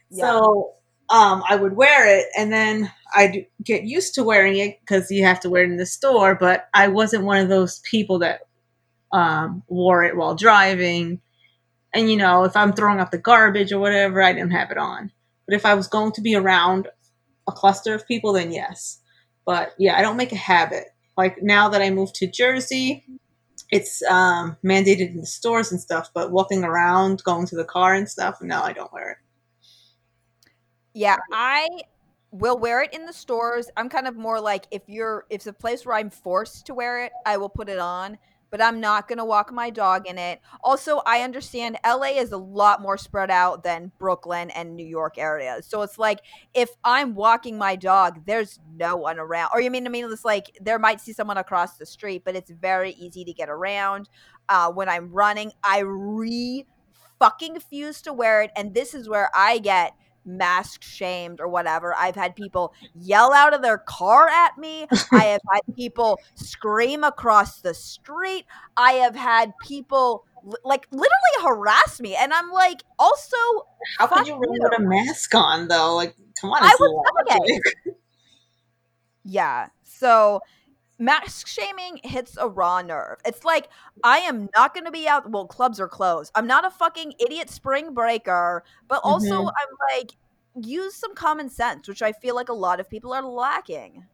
Yeah.
So um, I would wear it, and then I'd get used to wearing it because you have to wear it in the store. But I wasn't one of those people that um, wore it while driving. And you know, if I'm throwing out the garbage or whatever, I didn't have it on. But if I was going to be around a cluster of people, then yes. But yeah, I don't make a habit. Like now that I moved to Jersey, it's um, mandated in the stores and stuff. But walking around, going to the car and stuff, no, I don't wear it.
Yeah, I will wear it in the stores. I'm kind of more like if you're if it's a place where I'm forced to wear it, I will put it on, but I'm not going to walk my dog in it. Also, I understand LA is a lot more spread out than Brooklyn and New York areas. So it's like if I'm walking my dog, there's no one around. Or you mean I mean it's like there might see someone across the street, but it's very easy to get around. Uh, when I'm running, I re fucking refuse to wear it and this is where I get mask shamed or whatever. I've had people yell out of their car at me. (laughs) I have had people scream across the street. I have had people like literally harass me and I'm like also
How could you
you.
with a mask on though? Like, come on,
I would
logic. (laughs)
yeah. So mask shaming hits a raw nerve. It's like I am not going to be out well clubs are closed. I'm not a fucking idiot spring breaker, but also
Mhm.
I'm like use some common sense, which I feel like a lot of people are lacking.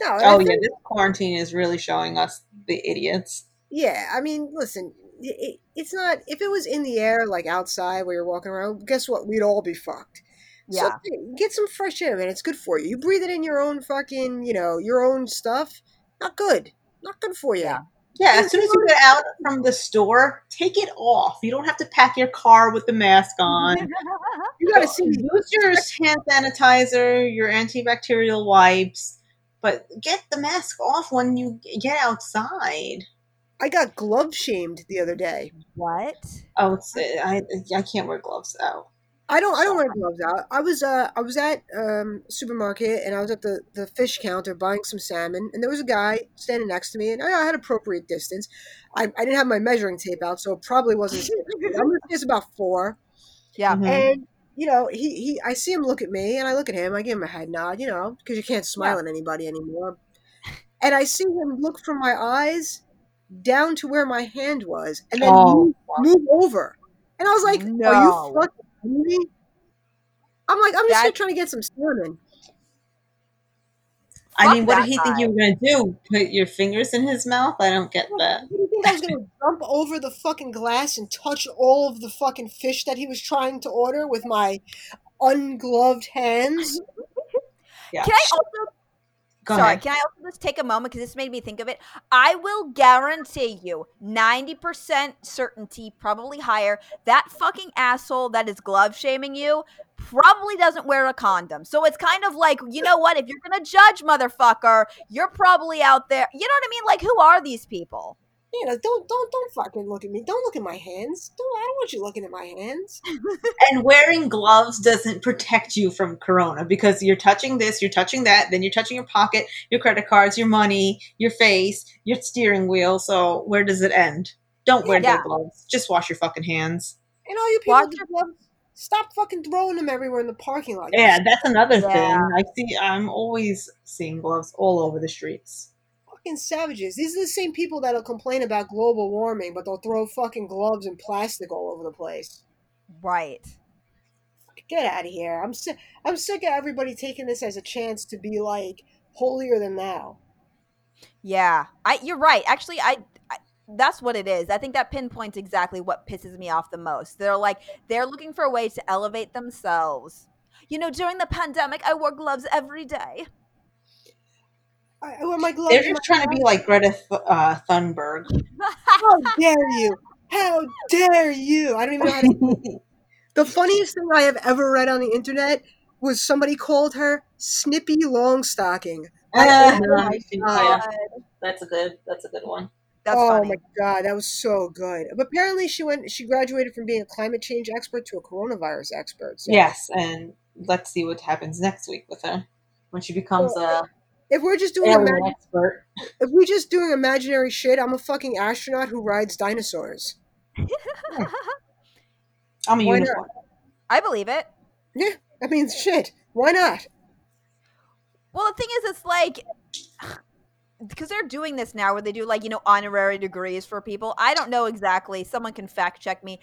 No.
Oh
think-
yeah, this quarantine is really showing us the idiots.
Yeah, I mean, listen, it, it, it's not. If it was in the air, like outside where you're walking around, guess what? We'd all be fucked.
Yeah.
hey, get some fresh air, man. It's good for you. You breathe it in your own fucking, you know, your own stuff. Not good. Not good for you.
Yeah.
Yeah, as soon as you get out from the store, take it off. You don't have to pack your car with the mask on. (laughs)
You gotta see.
Use your hand sanitizer, your antibacterial wipes, but get the mask off when you get outside.
I got glove shamed the other day.
what?
Oh, it's, I I can't wear gloves out.
I don't. I don't wear gloves out. I was. Uh. I was at um supermarket and I was at the the fish counter buying some salmon and there was a guy standing next to me and I, I had appropriate distance. I, I didn't have my measuring tape out, so it probably wasn't. (laughs) I'm gonna say it's about four.
Yeah.
Mhm.
And you know, he, he I see him look at me, and I look at him. I give him a head nod, you know, because you can't smile at anybody anymore. And I see him look from my eyes down to where my hand was, and then
Oh,
move, move over. And I was like, "Are
No.
you fucking kidding me?" I'm like, "I'm just
That-
trying to get some salmon."
I mean, what did he think you were gonna do? Put your fingers in his mouth? I don't get that.
What do you think I was gonna (laughs) jump over the fucking glass and touch all of the fucking fish that he was trying to order with my ungloved hands?
Yeah. (laughs)
Can I also
Go
Sorry,
ahead.
can I also just take a moment because this made me think of it? I will guarantee you, 90% certainty, probably higher, that fucking asshole that is glove shaming you probably doesn't wear a condom. So it's kind of like, you know what? If you're going to judge, motherfucker, you're probably out there. You know what I mean? Like, who are these people?
You know, don't don't don't fucking look at me. Don't look at my hands. Don't I don't want you looking at my hands. (laughs)
And wearing gloves doesn't protect you from corona because you're touching this, you're touching that, then you're touching your pocket, your credit cards, your money, your face, your steering wheel. So where does it end? Don't wear
Yeah.
the gloves. Just wash your fucking hands.
And all you people
Watch
with gloves, stop fucking throwing them everywhere in the parking lot.
Yeah, that's another
Yeah.
thing. I see I'm always seeing gloves all over the streets.
Fucking savages. These are the same people that'll complain about global warming, but they'll throw fucking gloves and plastic all over the place.
Right.
Get out of here. I'm sick. I'm sick of everybody taking this as a chance to be like holier than thou.
Yeah, I you're right. Actually, I, I that's what it is. I think that pinpoints exactly what pisses me off the most. They're like they're looking for a way to elevate themselves. You know, during the pandemic, I wore gloves every day.
I, I wear my gloves.
They're just
my
trying to be like Greta Th- uh, Thunberg.
How dare you? How dare you? I don't even know how to. (laughs) the funniest thing I have ever read on the internet was somebody called her Snippy Longstocking.
Uh,
Oh my
yeah, that's a good. That's a good one.
That's
oh
funny.
my god, that was so good. But apparently, she went. She graduated from being a climate change expert to a coronavirus expert. So
Yes, and let's see what happens next week with her when she becomes a
if we're just doing
alien
imag-
expert.
if we're just doing imaginary shit, I'm a fucking astronaut who rides dinosaurs. (laughs)
I'm a
Why not?
unicorn.
I believe it.
Yeah, I mean, shit. Why not?
Well, the thing is, it's like (sighs) because they're doing this now, where they do like you know honorary degrees for people. I don't know exactly. Someone can fact check me.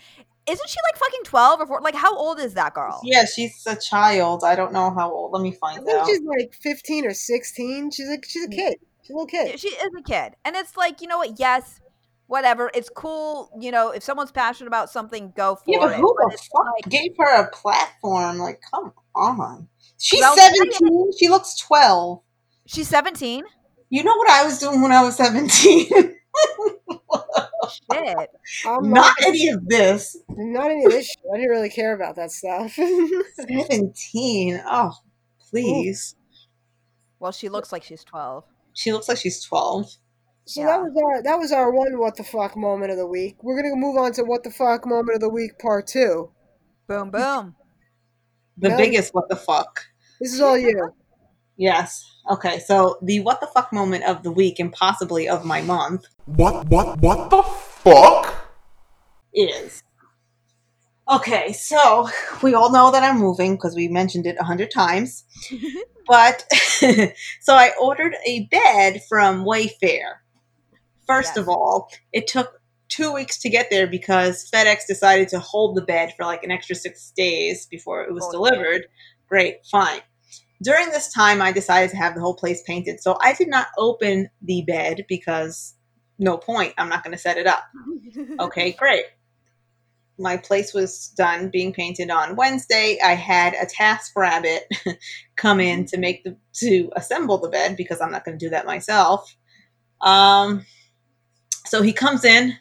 Isn't she like fucking twelve or four? Like, how old is that girl?
Yeah, she's a child. I don't know how old. Let me
I
find
think
out.
she's like 15 or 16. She's a she's a kid. She's a little kid.
She is a kid, and it's like you know what? Yes, whatever. It's cool. You know, if someone's passionate about something, go for
Yeah, but
it.
who
But
the fuck
like-
gave her a platform? Like, come on. She's
Well,
17. She looks 12.
she's seventeen.
You know what I was doing when I was 17? (laughs)
Oh, shit.
Oh I'm
Not any of this.
Not any of this shit. I didn't really care about that stuff. (laughs)
17. Oh, please.
Well, she looks like she's twelve.
She looks like she's 12.
so
Yeah.
that was our that was our one what the fuck moment of the week. We're gonna move on to what the fuck moment of the week part two.
Boom, boom.
The
No.
biggest what the fuck.
This is all you.
Yes. Okay, so the what the fuck moment of the week and possibly of my month
What, what, what the fuck?
is. Okay, so we all know that I'm moving because we mentioned it a hundred times. (laughs) but (laughs) so I ordered a bed from Wayfair. First
Yes.
of all, it took two weeks to get there because FedEx decided to hold the bed for like an extra six days before it was oh,
Bullshit.
delivered. Great, fine. During this time, I decided to have the whole place painted. So I did not open the bed because no point. I'm not going to set it up. (laughs) Okay, great. My place was done being painted on Wednesday. I had a TaskRabbit (laughs) come in to make the to assemble the bed because I'm not going to do that myself. Um, so he comes in.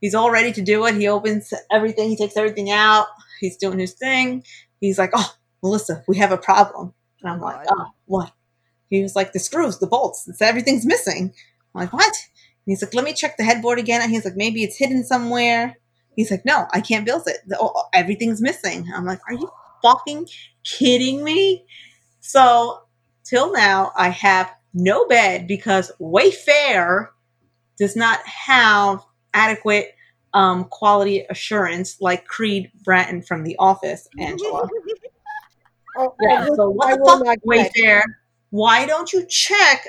He's all ready to do it. He opens everything. He takes everything out. He's doing his thing. He's like, "Oh, Melissa, we have a problem." And I'm like, "Oh, what?" He was like, "The screws, the bolts. It's, everything's missing." I'm like, "What?" And he's like, "Let me check the headboard again." And he's like, "Maybe it's hidden somewhere." He's like, "No, I can't build it. The- oh, everything's missing." I'm like, "Are you fucking kidding me?" So till now, I have no bed because Wayfair does not have adequate um, quality assurance like Creed Bratton from The Office, Angela. (laughs)
Oh,
Yeah.
I will,
So
I
what the fuck. Wayfair? Why don't you check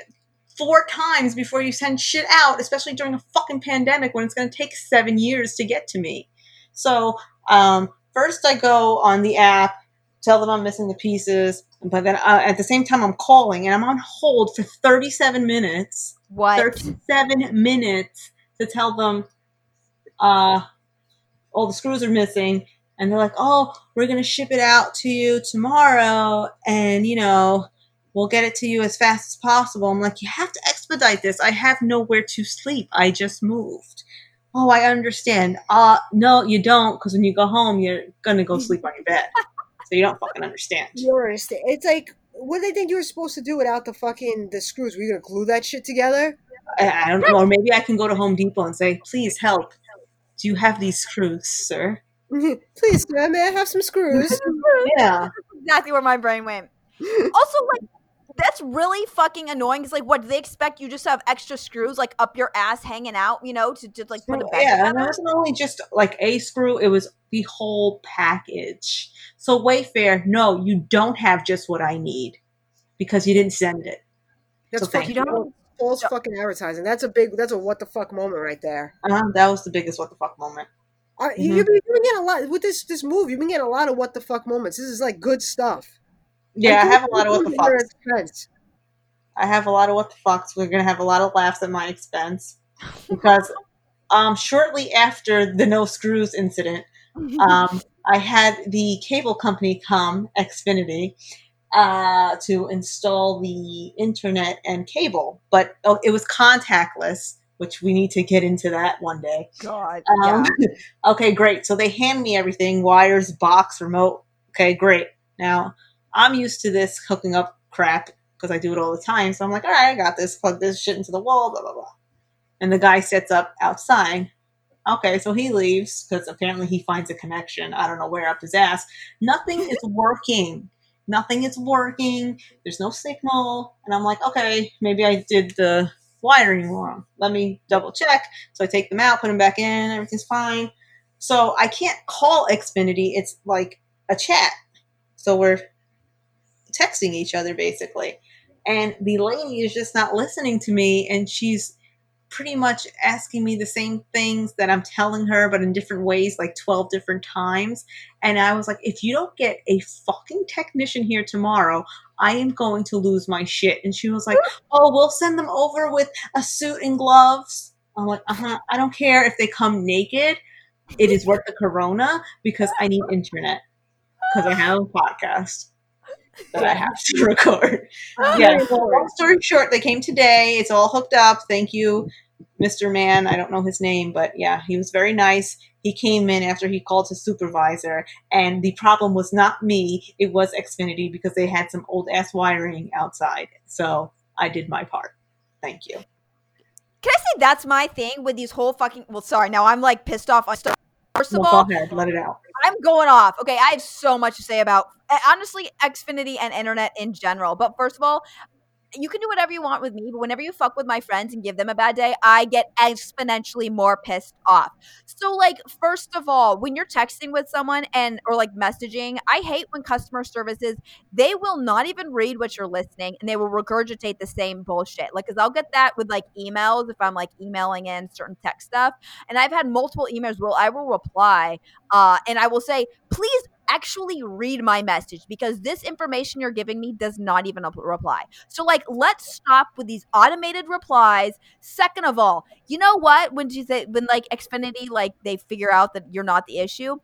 four times before you send shit out, especially during a fucking pandemic when it's going to take seven years to get to me? So um, first, I go on the app, tell them I'm missing the pieces, but then uh, at the same time, I'm calling and I'm on hold for 37 minutes.
what?
37 minutes to tell them uh all the screws are missing and they're like oh we're going to ship it out to you tomorrow and you know we'll get it to you as fast as possible i'm like you have to expedite this i have nowhere to sleep i just moved oh i understand uh no you don't because when you go home you're going to go sleep on your bed so you don't fucking understand (laughs)
You don't understand. It's like, what did they think you were supposed to do without the fucking the screws? Were you gonna glue that shit together?
I, I don't know. Or maybe I can go to Home Depot and say, please help. Do you have these screws, sir? (laughs)
Please, sir, may I have some screws? (laughs)
Yeah.
exactly where my brain went. (laughs) Also, like, that's really fucking annoying. It's like, what do they expect you just to have extra screws like up your ass hanging out, you know, to just like put it back?
yeah, and it wasn't only just like a screw, it was the whole package. So Wayfair, no, you don't have just what I need because you didn't send it.
That's
So thank
fucking
you.
false, false fucking advertising. That's a big. That's a what the fuck moment right there.
Uh, that was the biggest what the fuck moment.
Uh, you, you've, been, been getting a lot with this this move. You've been getting a lot of what the fuck moments. This is like good stuff.
Yeah, I
And
have a lot of what the fucks. I have a lot of what the fucks. We're gonna have a lot of laughs at my expense because um shortly after the no screws incident, (laughs) um, I had the cable company come, Xfinity, uh, to install the internet and cable, but oh, it was contactless, which we need to get into that one day.
God.
Um,
yeah. (laughs)
okay, great. So they hand me everything wires, box, remote. Okay, great. Now I'm used to this hooking up crap because I do it all the time. So I'm like, all right, I got this. Plug this shit into the wall, blah, blah, blah. And the guy sets up outside. Okay, so he leaves because apparently he finds a connection. I don't know where up his ass. Nothing is (laughs) working. Nothing is working. There's no signal. And I'm like, okay, maybe I did the wiring wrong. Let me double check. So I take them out, put them back in, everything's fine. So I can't call Xfinity. It's like a chat. So we're texting each other basically. And the lady is just not listening to me and she's pretty much asking me the same things that I'm telling her, but in different ways, like 12 different times. And I was like, if you don't get a fucking technician here tomorrow, I am going to lose my shit. And she was like, (laughs) oh, we'll send them over with a suit and gloves. I'm like, uh huh. I don't care if they come naked. It is worth the corona because I need internet because I have a podcast that I have to (laughs) record. Oh, yeah. so Long story short, they came today. It's all hooked up. Thank you, Mr. Man. I don't know his name, but yeah, he was very nice. He came in after he called his supervisor, and the problem was not me. It was Xfinity because they had some old ass wiring outside. So I did my part. Thank you.
Can I say that's my thing with these whole fucking? Well, sorry. Now I'm like pissed off. I stuff. First of
Well,
all,
go ahead. Let it out.
I'm going off. Okay, I have so much to say about uh, honestly Xfinity and internet in general. But first of all, you can do whatever you want with me, but whenever you fuck with my friends and give them a bad day, I get exponentially more pissed off. So, like, first of all, when you're texting with someone and or like messaging, I hate when customer services they will not even read what you're listening and they will regurgitate the same bullshit. Like, cause I'll get that with like emails if I'm like emailing in certain tech stuff, and I've had multiple emails where I will reply, uh, and I will say, please actually read my message because this information you're giving me does not even reply. So like let's stop with these automated replies. Second of all, you know what when you say when like Xfinity like they figure out that you're not the issue,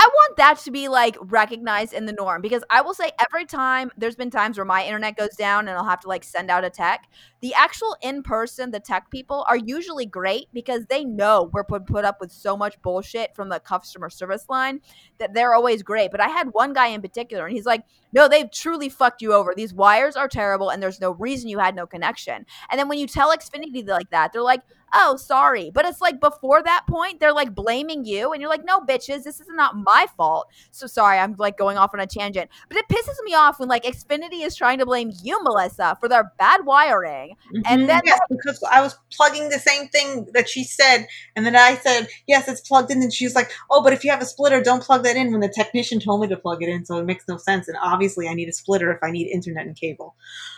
I want that to be like recognized in the norm because I will say every time there's been times where my internet goes down and I'll have to like send out a tech. The actual in person, the tech people are usually great because they know we're put, put up with so much bullshit from the customer service line that they're always great. But I had one guy in particular and he's like, no, they've truly fucked you over. These wires are terrible and there's no reason you had no connection. And then when you tell Xfinity like that, they're like, oh, sorry. But it's like before that point, they're like blaming you. And you're like, no, bitches, this is not my fault. So sorry, I'm like going off on a tangent. But it pisses me off when like Xfinity is trying to blame you, Melissa, for their bad wiring. And
Mhm.
then-
yes, because I was plugging the same thing that she said, and then I said, "Yes, it's plugged in." And she was like, "Oh, but if you have a splitter, don't plug that in." When the technician told me to plug it in, so it makes no sense. And obviously, I need a splitter if I need internet and cable.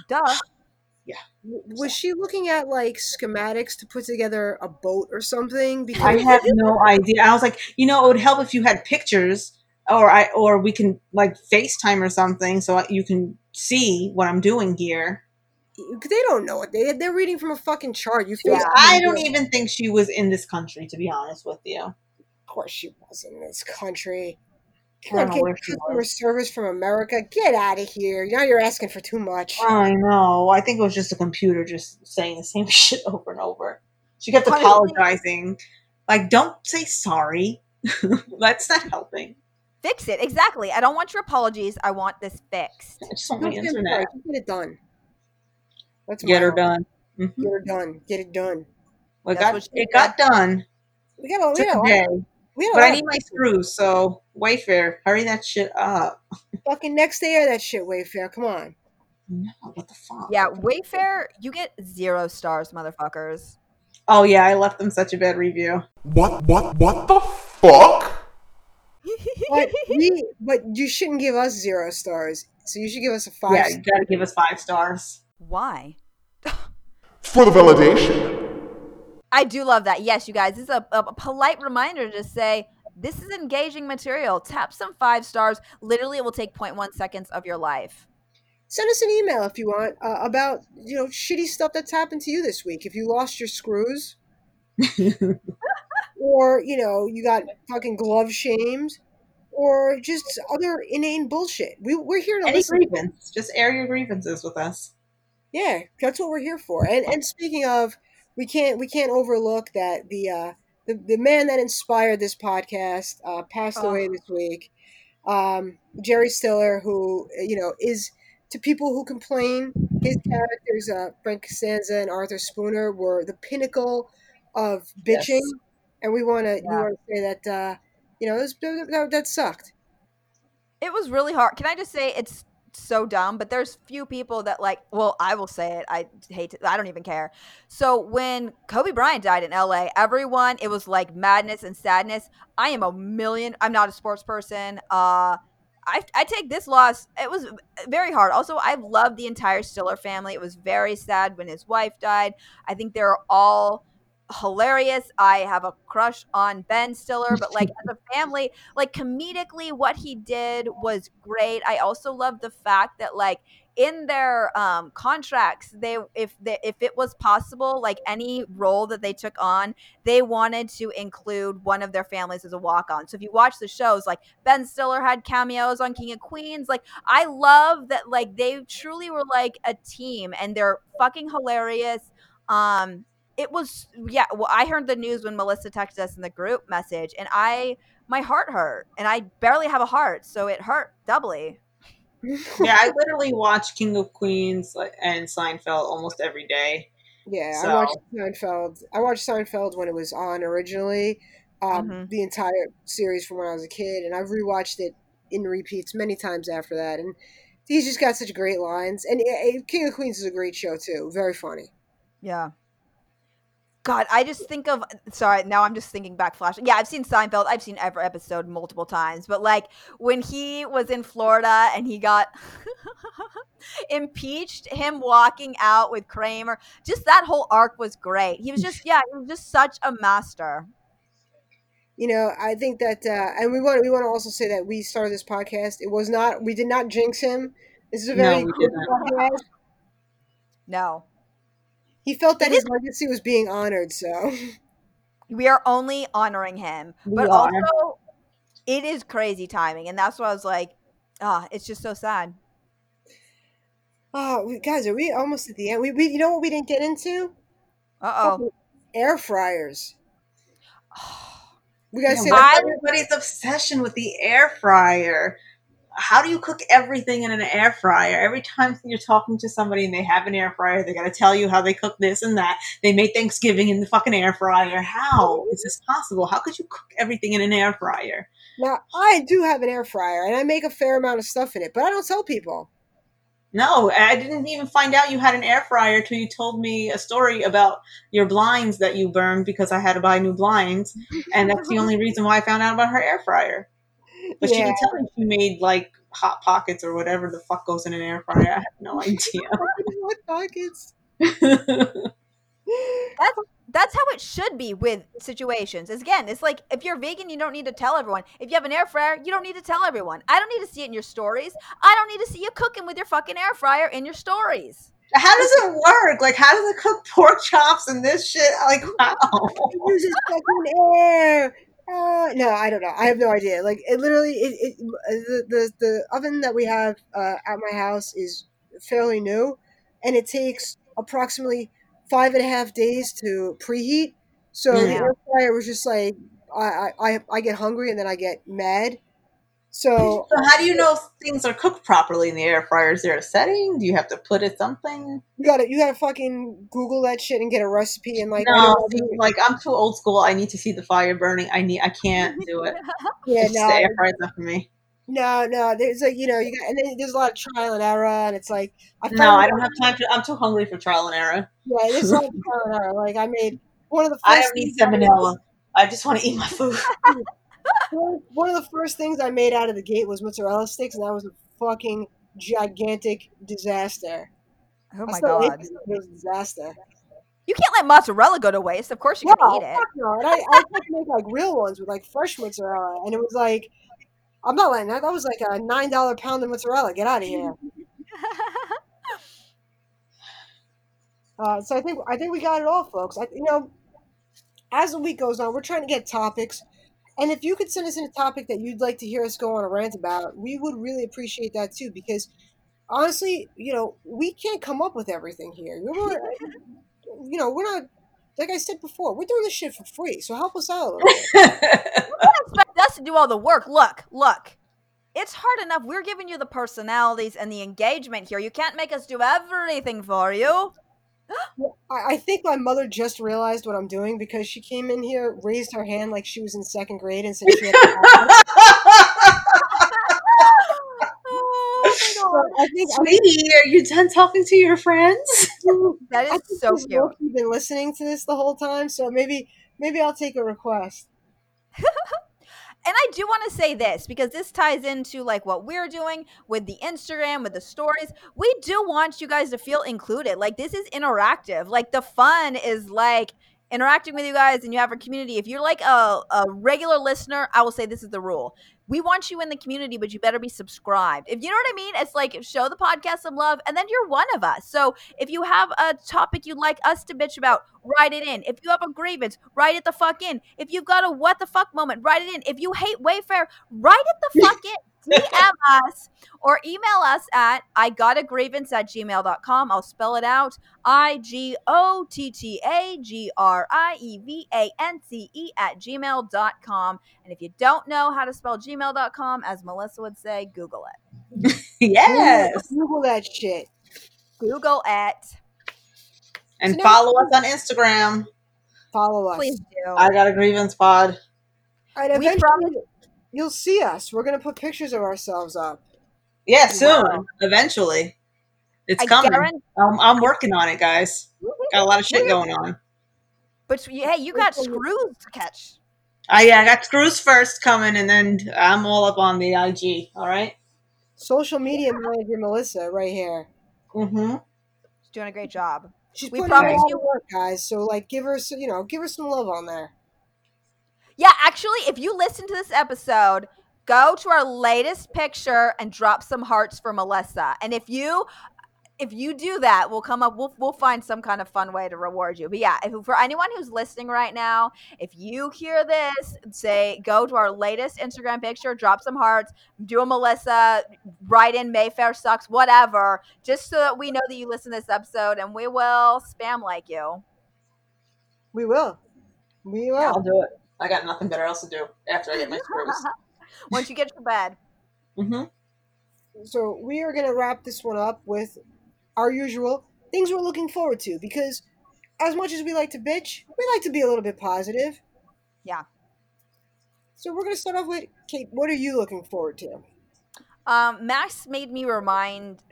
Duh.
W- Was she looking at like schematics to put together a boat or something?
Because I
Because
have no idea. I was like, you know, it would help if you had pictures, or I, or we can like FaceTime or something, so you can see what I'm doing here.
they don't know it. They they're reading from a fucking chart. You
Yeah.
I don't even think she was in this country, to be honest with you.
Of course, she wasn't in this country.
I don't
Get customer service from America. Get out of here. Now you're asking for too much.
I know. I think it was just a computer just saying the same (laughs) shit over and over. She kept apologizing. Like, don't say sorry. (laughs) That's not helping.
Fix it. Exactly. I don't want your apologies. I want this fixed.
I just want
get
internet.
Get it done. That's
Get her done. Mhm.
Get her done. Get it done.
Well, it got it got done.
We got a, we
Took
got
a
a,
day,
lot- we
but I need my screws. So Wayfair, hurry that shit up.
fucking next day of that shit, Wayfair. Come on.
No, what the fuck?
Yeah, Wayfair, you get zero stars, motherfuckers.
Oh yeah, I left them such a bad review.
What, what, what the fuck?
But we, but you shouldn't give us zero stars. So you should give us a five.
Yeah, you gotta give us five stars.
Why?
For the validation.
I do love that. Yes, you guys, this is a, a polite reminder to say this is engaging material. Tap some five stars. Literally, it will take 0.1 seconds of your life.
Send us an email if you want uh, about you know shitty stuff that's happened to you this week. If you lost your screws, (laughs) or you know you got fucking glove shamed, or just other inane bullshit. We we're here to
Any
listen.
grievance, just air your grievances with us.
Yeah, that's what we're here for. And and speaking of, we can't we can't overlook that the uh, the the man that inspired this podcast uh, passed
Oh.
away this week. Um, Jerry Stiller, who you know is to people who complain, his characters uh, Frank Costanza and Arthur Spooner were the pinnacle of bitching,
Yes.
and we want to
Yeah.
want to say that uh, you know it was, that, that sucked.
It was really hard. Can I just say it's so dumb, but there's few people that like, well, I will say it. I hate to, I don't even care. So when Kobe Bryant died in LA, everyone, it was like madness and sadness. I am a million, I'm not a sports person. Uh, I, I take this loss. It was very hard. Also, I've loved the entire Stiller family. It was very sad when his wife died. I think they're all hilarious. I have a crush on Ben Stiller, but like as a (laughs) family, like comedically what he did was great. I also love the fact that like in their um contracts they if they if it was possible like any role that they took on they wanted to include one of their families as a walk-on. So if you watch the shows like ben stiller had cameos on king of queens. Like i love that like they truly were like a team and they're fucking hilarious. Um it was yeah well i heard the news when melissa texted us in the group message and i my heart hurt and i barely have a heart so it hurt doubly (laughs)
Yeah, I literally watch King of Queens like, and Seinfeld almost every day.
Yeah, I
So-
watched Seinfeld. I watched Seinfeld when it was on originally, um,
Mhm.
the entire series from when I was a kid, and I've rewatched it in repeats many times after that. And he's just got such great lines. And uh, King of Queens is a great show too, very funny.
Yeah. God, I just think of sorry, now I'm just thinking back flashing. Yeah, I've seen Seinfeld. I've seen every episode multiple times. But like when he was in Florida and he got (laughs) impeached, him walking out with Kramer, just that whole arc was great. He was just (laughs) yeah, he was just such a master.
You know, I think that, uh, and we want we want to also say that we started this podcast. It was not we did not jinx him. This is a
No,
very
we
cool podcast.
No.
He felt that his legacy was being honored. So
We are only honoring him.
We
but
are.
also it is crazy timing. And that's why I was like, ah, it's just so sad.
Oh, guys, are we almost at the end? We, we, you know what we didn't get into?
Uh oh.
Air fryers. (sighs) We gotta
Yeah,
say
everybody's obsession with the air fryer. How do you cook everything in an air fryer? Every time you're talking to somebody and they have an air fryer, they got to tell you how they cook this and that. They made Thanksgiving in the fucking air fryer. How is this possible? How could you cook everything in an air fryer?
Now, I do have an air fryer, and I make a fair amount of stuff in it, but I don't tell people.
No, I didn't even find out you had an air fryer till you told me a story about your blinds that you burned because I had to buy new blinds, and that's the only reason why I found out about her air fryer. But she
Yeah.
didn't tell me she made like hot pockets or whatever the fuck goes in an air fryer. I have no idea. (laughs)
What pockets? (laughs)
That's that's how it should be with situations. Is again, it's like if you're vegan, you don't need to tell everyone. If you have an air fryer, you don't need to tell everyone. I don't need to see it in your stories. I don't need to see you cooking with your fucking air fryer in your stories.
how does it work? Like, how does it cook pork chops and this shit? Like, wow.
It uses fucking air. Uh, no, I don't know. I have no idea. Like it literally, it, it the, the the oven that we have uh, at my house is fairly new, and it takes approximately five and a half days to preheat. So the
Yeah.
air fryer was just like I I I get hungry and then I get mad, So
So how do you know if things are cooked properly in the air fryer? Is there a setting? Do you have to put it something?
you gotta you gotta fucking Google that shit and get a recipe and like I
no,
know-
see, like I'm too old school. I need to see the fire burning. I need. I can't do it. (laughs)
yeah,
It's
no,
the air fryer's not for me.
no, no. There's like you know you got and then there's a lot of trial and error and it's like I
No, I don't have time for. I'm too hungry for trial and error.
Yeah, there's a lot of trial and error. Like I made one of the first
I don't need
things
salmonella. I just want to eat my food. (laughs)
One of the first things I made out of the gate was mozzarella sticks, and that was a fucking gigantic disaster.
Oh my god.
it, was a disaster.
You can't let mozzarella go to waste. Of course you're gonna eat it.
no. And I, I tried to make like real ones with like fresh mozzarella, and it was like, I'm not letting that. That was like a nine dollar pound of mozzarella. Get out of here. (laughs) Uh, so I think I think we got it all, folks. I, you know, as the week goes on, we're trying to get topics, and if you could send us in a topic that you'd like to hear us go on a rant about, we would really appreciate that too. Because honestly, you know, we can't come up with everything here. We're, (laughs) you know, we're not. Like I said before, we're doing this shit for free, so help us out a little bit. (laughs)
expect us to do all the work. Look, look. It's hard enough. We're giving you the personalities and the engagement here. You can't make us do everything for you. (gasps)
I, I think my mother just realized what I'm doing because she came in here, raised her hand like she was in second grade, and said she had. (laughs)
Oh my
So I think I
Sweetie, are you done talking to your friends? (laughs)
that is I
think
so cute.
You've been listening to this the whole time, so maybe maybe I'll take a request. (laughs)
And I do want to say this because this ties into like what we're doing with the Instagram, with the stories. We do want you guys to feel included. Like this is interactive. Like the fun is like interacting with you guys and you have a community. If you're like a, a regular listener, I will say this is the rule. We want you in the community, but you better be subscribed. If you know what I mean, it's like show the podcast some love, and then you're one of us. So if you have a topic you'd like us to bitch about, write it in. If you have a grievance, write it the fuck in. If you've got a what the fuck moment, write it in. If you hate Wayfair, write it the (laughs) fuck in. DM us or email us at I got a grievance at gmail.com. I'll spell it out. I G O T T A G R I E V A N C E at gmail.com. And if you don't know how to spell gmail.com, as Melissa would say, Google it. (laughs)
yes.
Google that shit.
Google it.
And
So now-
follow us on Instagram.
Follow us.
Please do.
I got a grievance pod.
And
We
eventually,
promise-
you'll see us. We're gonna put pictures of ourselves up.
Yeah, soon.
Wow.
Eventually. It's
I
coming.
guarantee-
Um, I'm working on it, guys. Got a lot of shit going on.
but hey, you got screws to catch.
I yeah, I got screws first coming, and then I'm all up on the IG. All right.
Social media manager Melissa, right here.
Mm-hmm.
She's doing a great job.
She's
We
putting in a
promise you-
work, guys. So like, give her, some, you know, give her some love on there.
Yeah, actually, if you listen to this episode, go to our latest picture and drop some hearts for Melissa. And if you if you do that, we'll come up we'll we'll find some kind of fun way to reward you. But yeah, if, for anyone who's listening right now, if you hear this, say go to our latest Instagram picture, drop some hearts, do a Melissa, write in Wayfair sucks, whatever, just so that we know that you listen to this episode and we will spam like you.
We will. We will.
I'll do it. I got nothing better else to do after I get my screws. (laughs)
Once you get to bed.
mm-hmm.
So we are gonna wrap this one up with our usual things we're looking forward to because as much as we like to bitch, we like to be a little bit positive.
Yeah.
So we're gonna start off with Kate. What are you looking forward to?
Um, Max made me remind,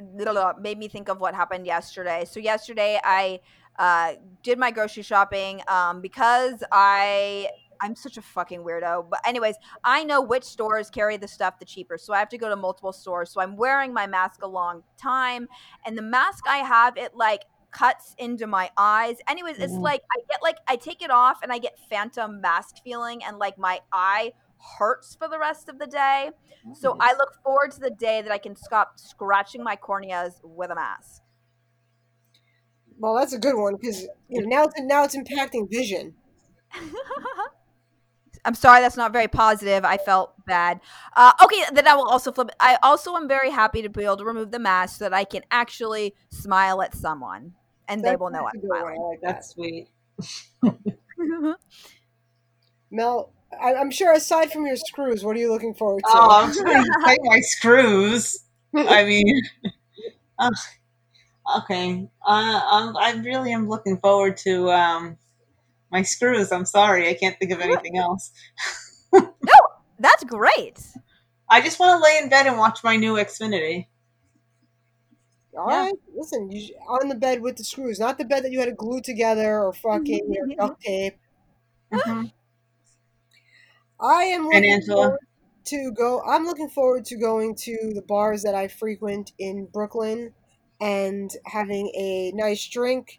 made me think of what happened yesterday. So yesterday I uh, did my grocery shopping um, because I I'm such a fucking weirdo. But anyways, I know which stores carry the stuff the cheaper, so I have to go to multiple stores. So I'm wearing my mask a long time, and the mask I have it like cuts into my eyes. Anyways, it's like I get like I take it off and I get phantom mask feeling, and like my eye hurts for the rest of the day. So I look forward to the day that I can stop scratching my corneas with a mask.
Well, that's a good one because you know, (laughs) now it's now it's impacting vision. (laughs)
I'm sorry, that's not very positive. I felt bad. Uh, okay, then I will also flip. I also am very happy to be able to remove the mask so that I can actually smile at someone, and they will know I'm
a good one.
smiling.
I like that.
That's sweet. (laughs)
Mel, I, I'm sure aside from your screws, what are you looking forward to?
Oh, I'm trying to take my screws. I mean, (laughs) uh, okay. Uh, I'm, I really am looking forward to um, my screws. I'm sorry, I can't think of anything else. (laughs)
No, that's great.
I just want to lay in bed and watch my new Xfinity.
All
Yeah.
right, listen, you on the bed with the screws, not the bed that you had to glue together or fucking you know, duct tape.
Mhm.
I am
And
looking
Angela?
forward to go. I'm looking forward to going to the bars that I frequent in Brooklyn and having a nice drink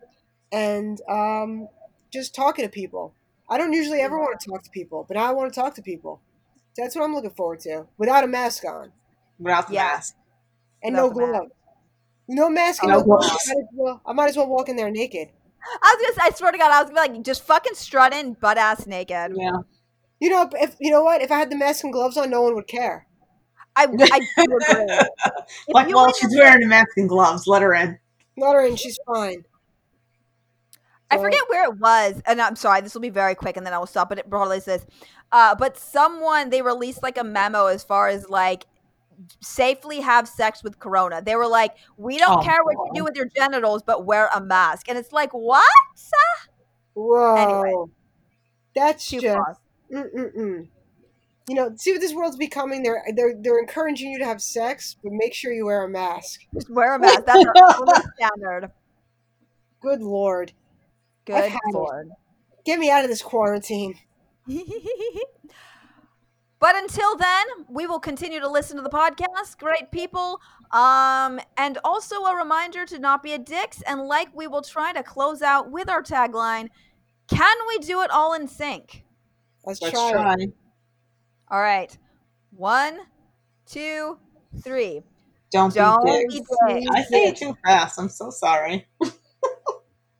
and um, just talking to people. I don't usually ever want to talk to people, but now I want to talk to people. That's what I'm looking forward to, without a mask on
Without the
Yeah.
mask.
and
Without
no
the mask.
gloves. No mask and
No
no gloves.
gloves.
I might, as well, I might as well walk in there naked.
I was gonna. I swear to God, I was gonna be like, just fucking strut in, butt ass naked.
Yeah.
You know, if you know what, if I had the mask and gloves on, no one would care.
I, I (laughs) do agree. If
Like,
you
well, she's wearing a mask and gloves. Let her in.
Let her in, she's fine.
I forget where it was, and I'm sorry, this will be very quick, and then I will stop. But it broadly says, uh, but someone they released like a memo as far as like safely have sex with Corona. They were like, we don't
Oh,
care what you do with your genitals, but wear a mask. And it's like, what?
Whoa.
Anyway.
That's just. You know, see what this world's becoming. They're they're they're encouraging you to have sex, but make sure you wear a mask.
Just wear a mask. That's (laughs) our standard.
Good lord,
Good lord.
get me out of this quarantine. (laughs)
but until then, we will continue to listen to the podcast. Great people. Um, and also a reminder to not be a dicks. And like we will try to close out with our tagline Can we do it all in sync?
Let's,
Let's
try,
try.
All right. One, two, three.
Don't,
Don't
be
be
dicks.
dicks.
I say it too fast. I'm so sorry. (laughs)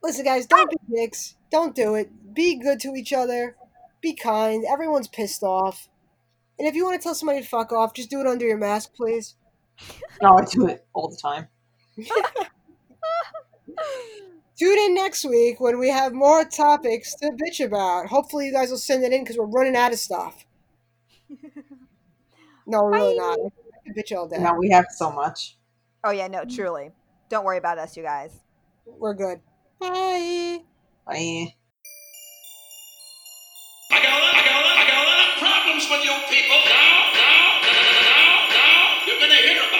Listen, guys, don't be dicks. Don't do it. Be good to each other. Be kind. Everyone's pissed off. And if you want to tell somebody to fuck off, just do it under your mask, please.
No, I do it all the time. (laughs)
Tune in next week when we have more topics to bitch about. Hopefully, you guys will send it in because we're running out of stuff. No, really not. I can bitch all day.
No, we have so much.
Oh, yeah, no, truly. Don't worry about us, you guys.
We're good. Bye.
Bye.
I got a lot, I got a lot, I got a lot of problems with you people. Now, now, now, now, now, you're gonna hear about.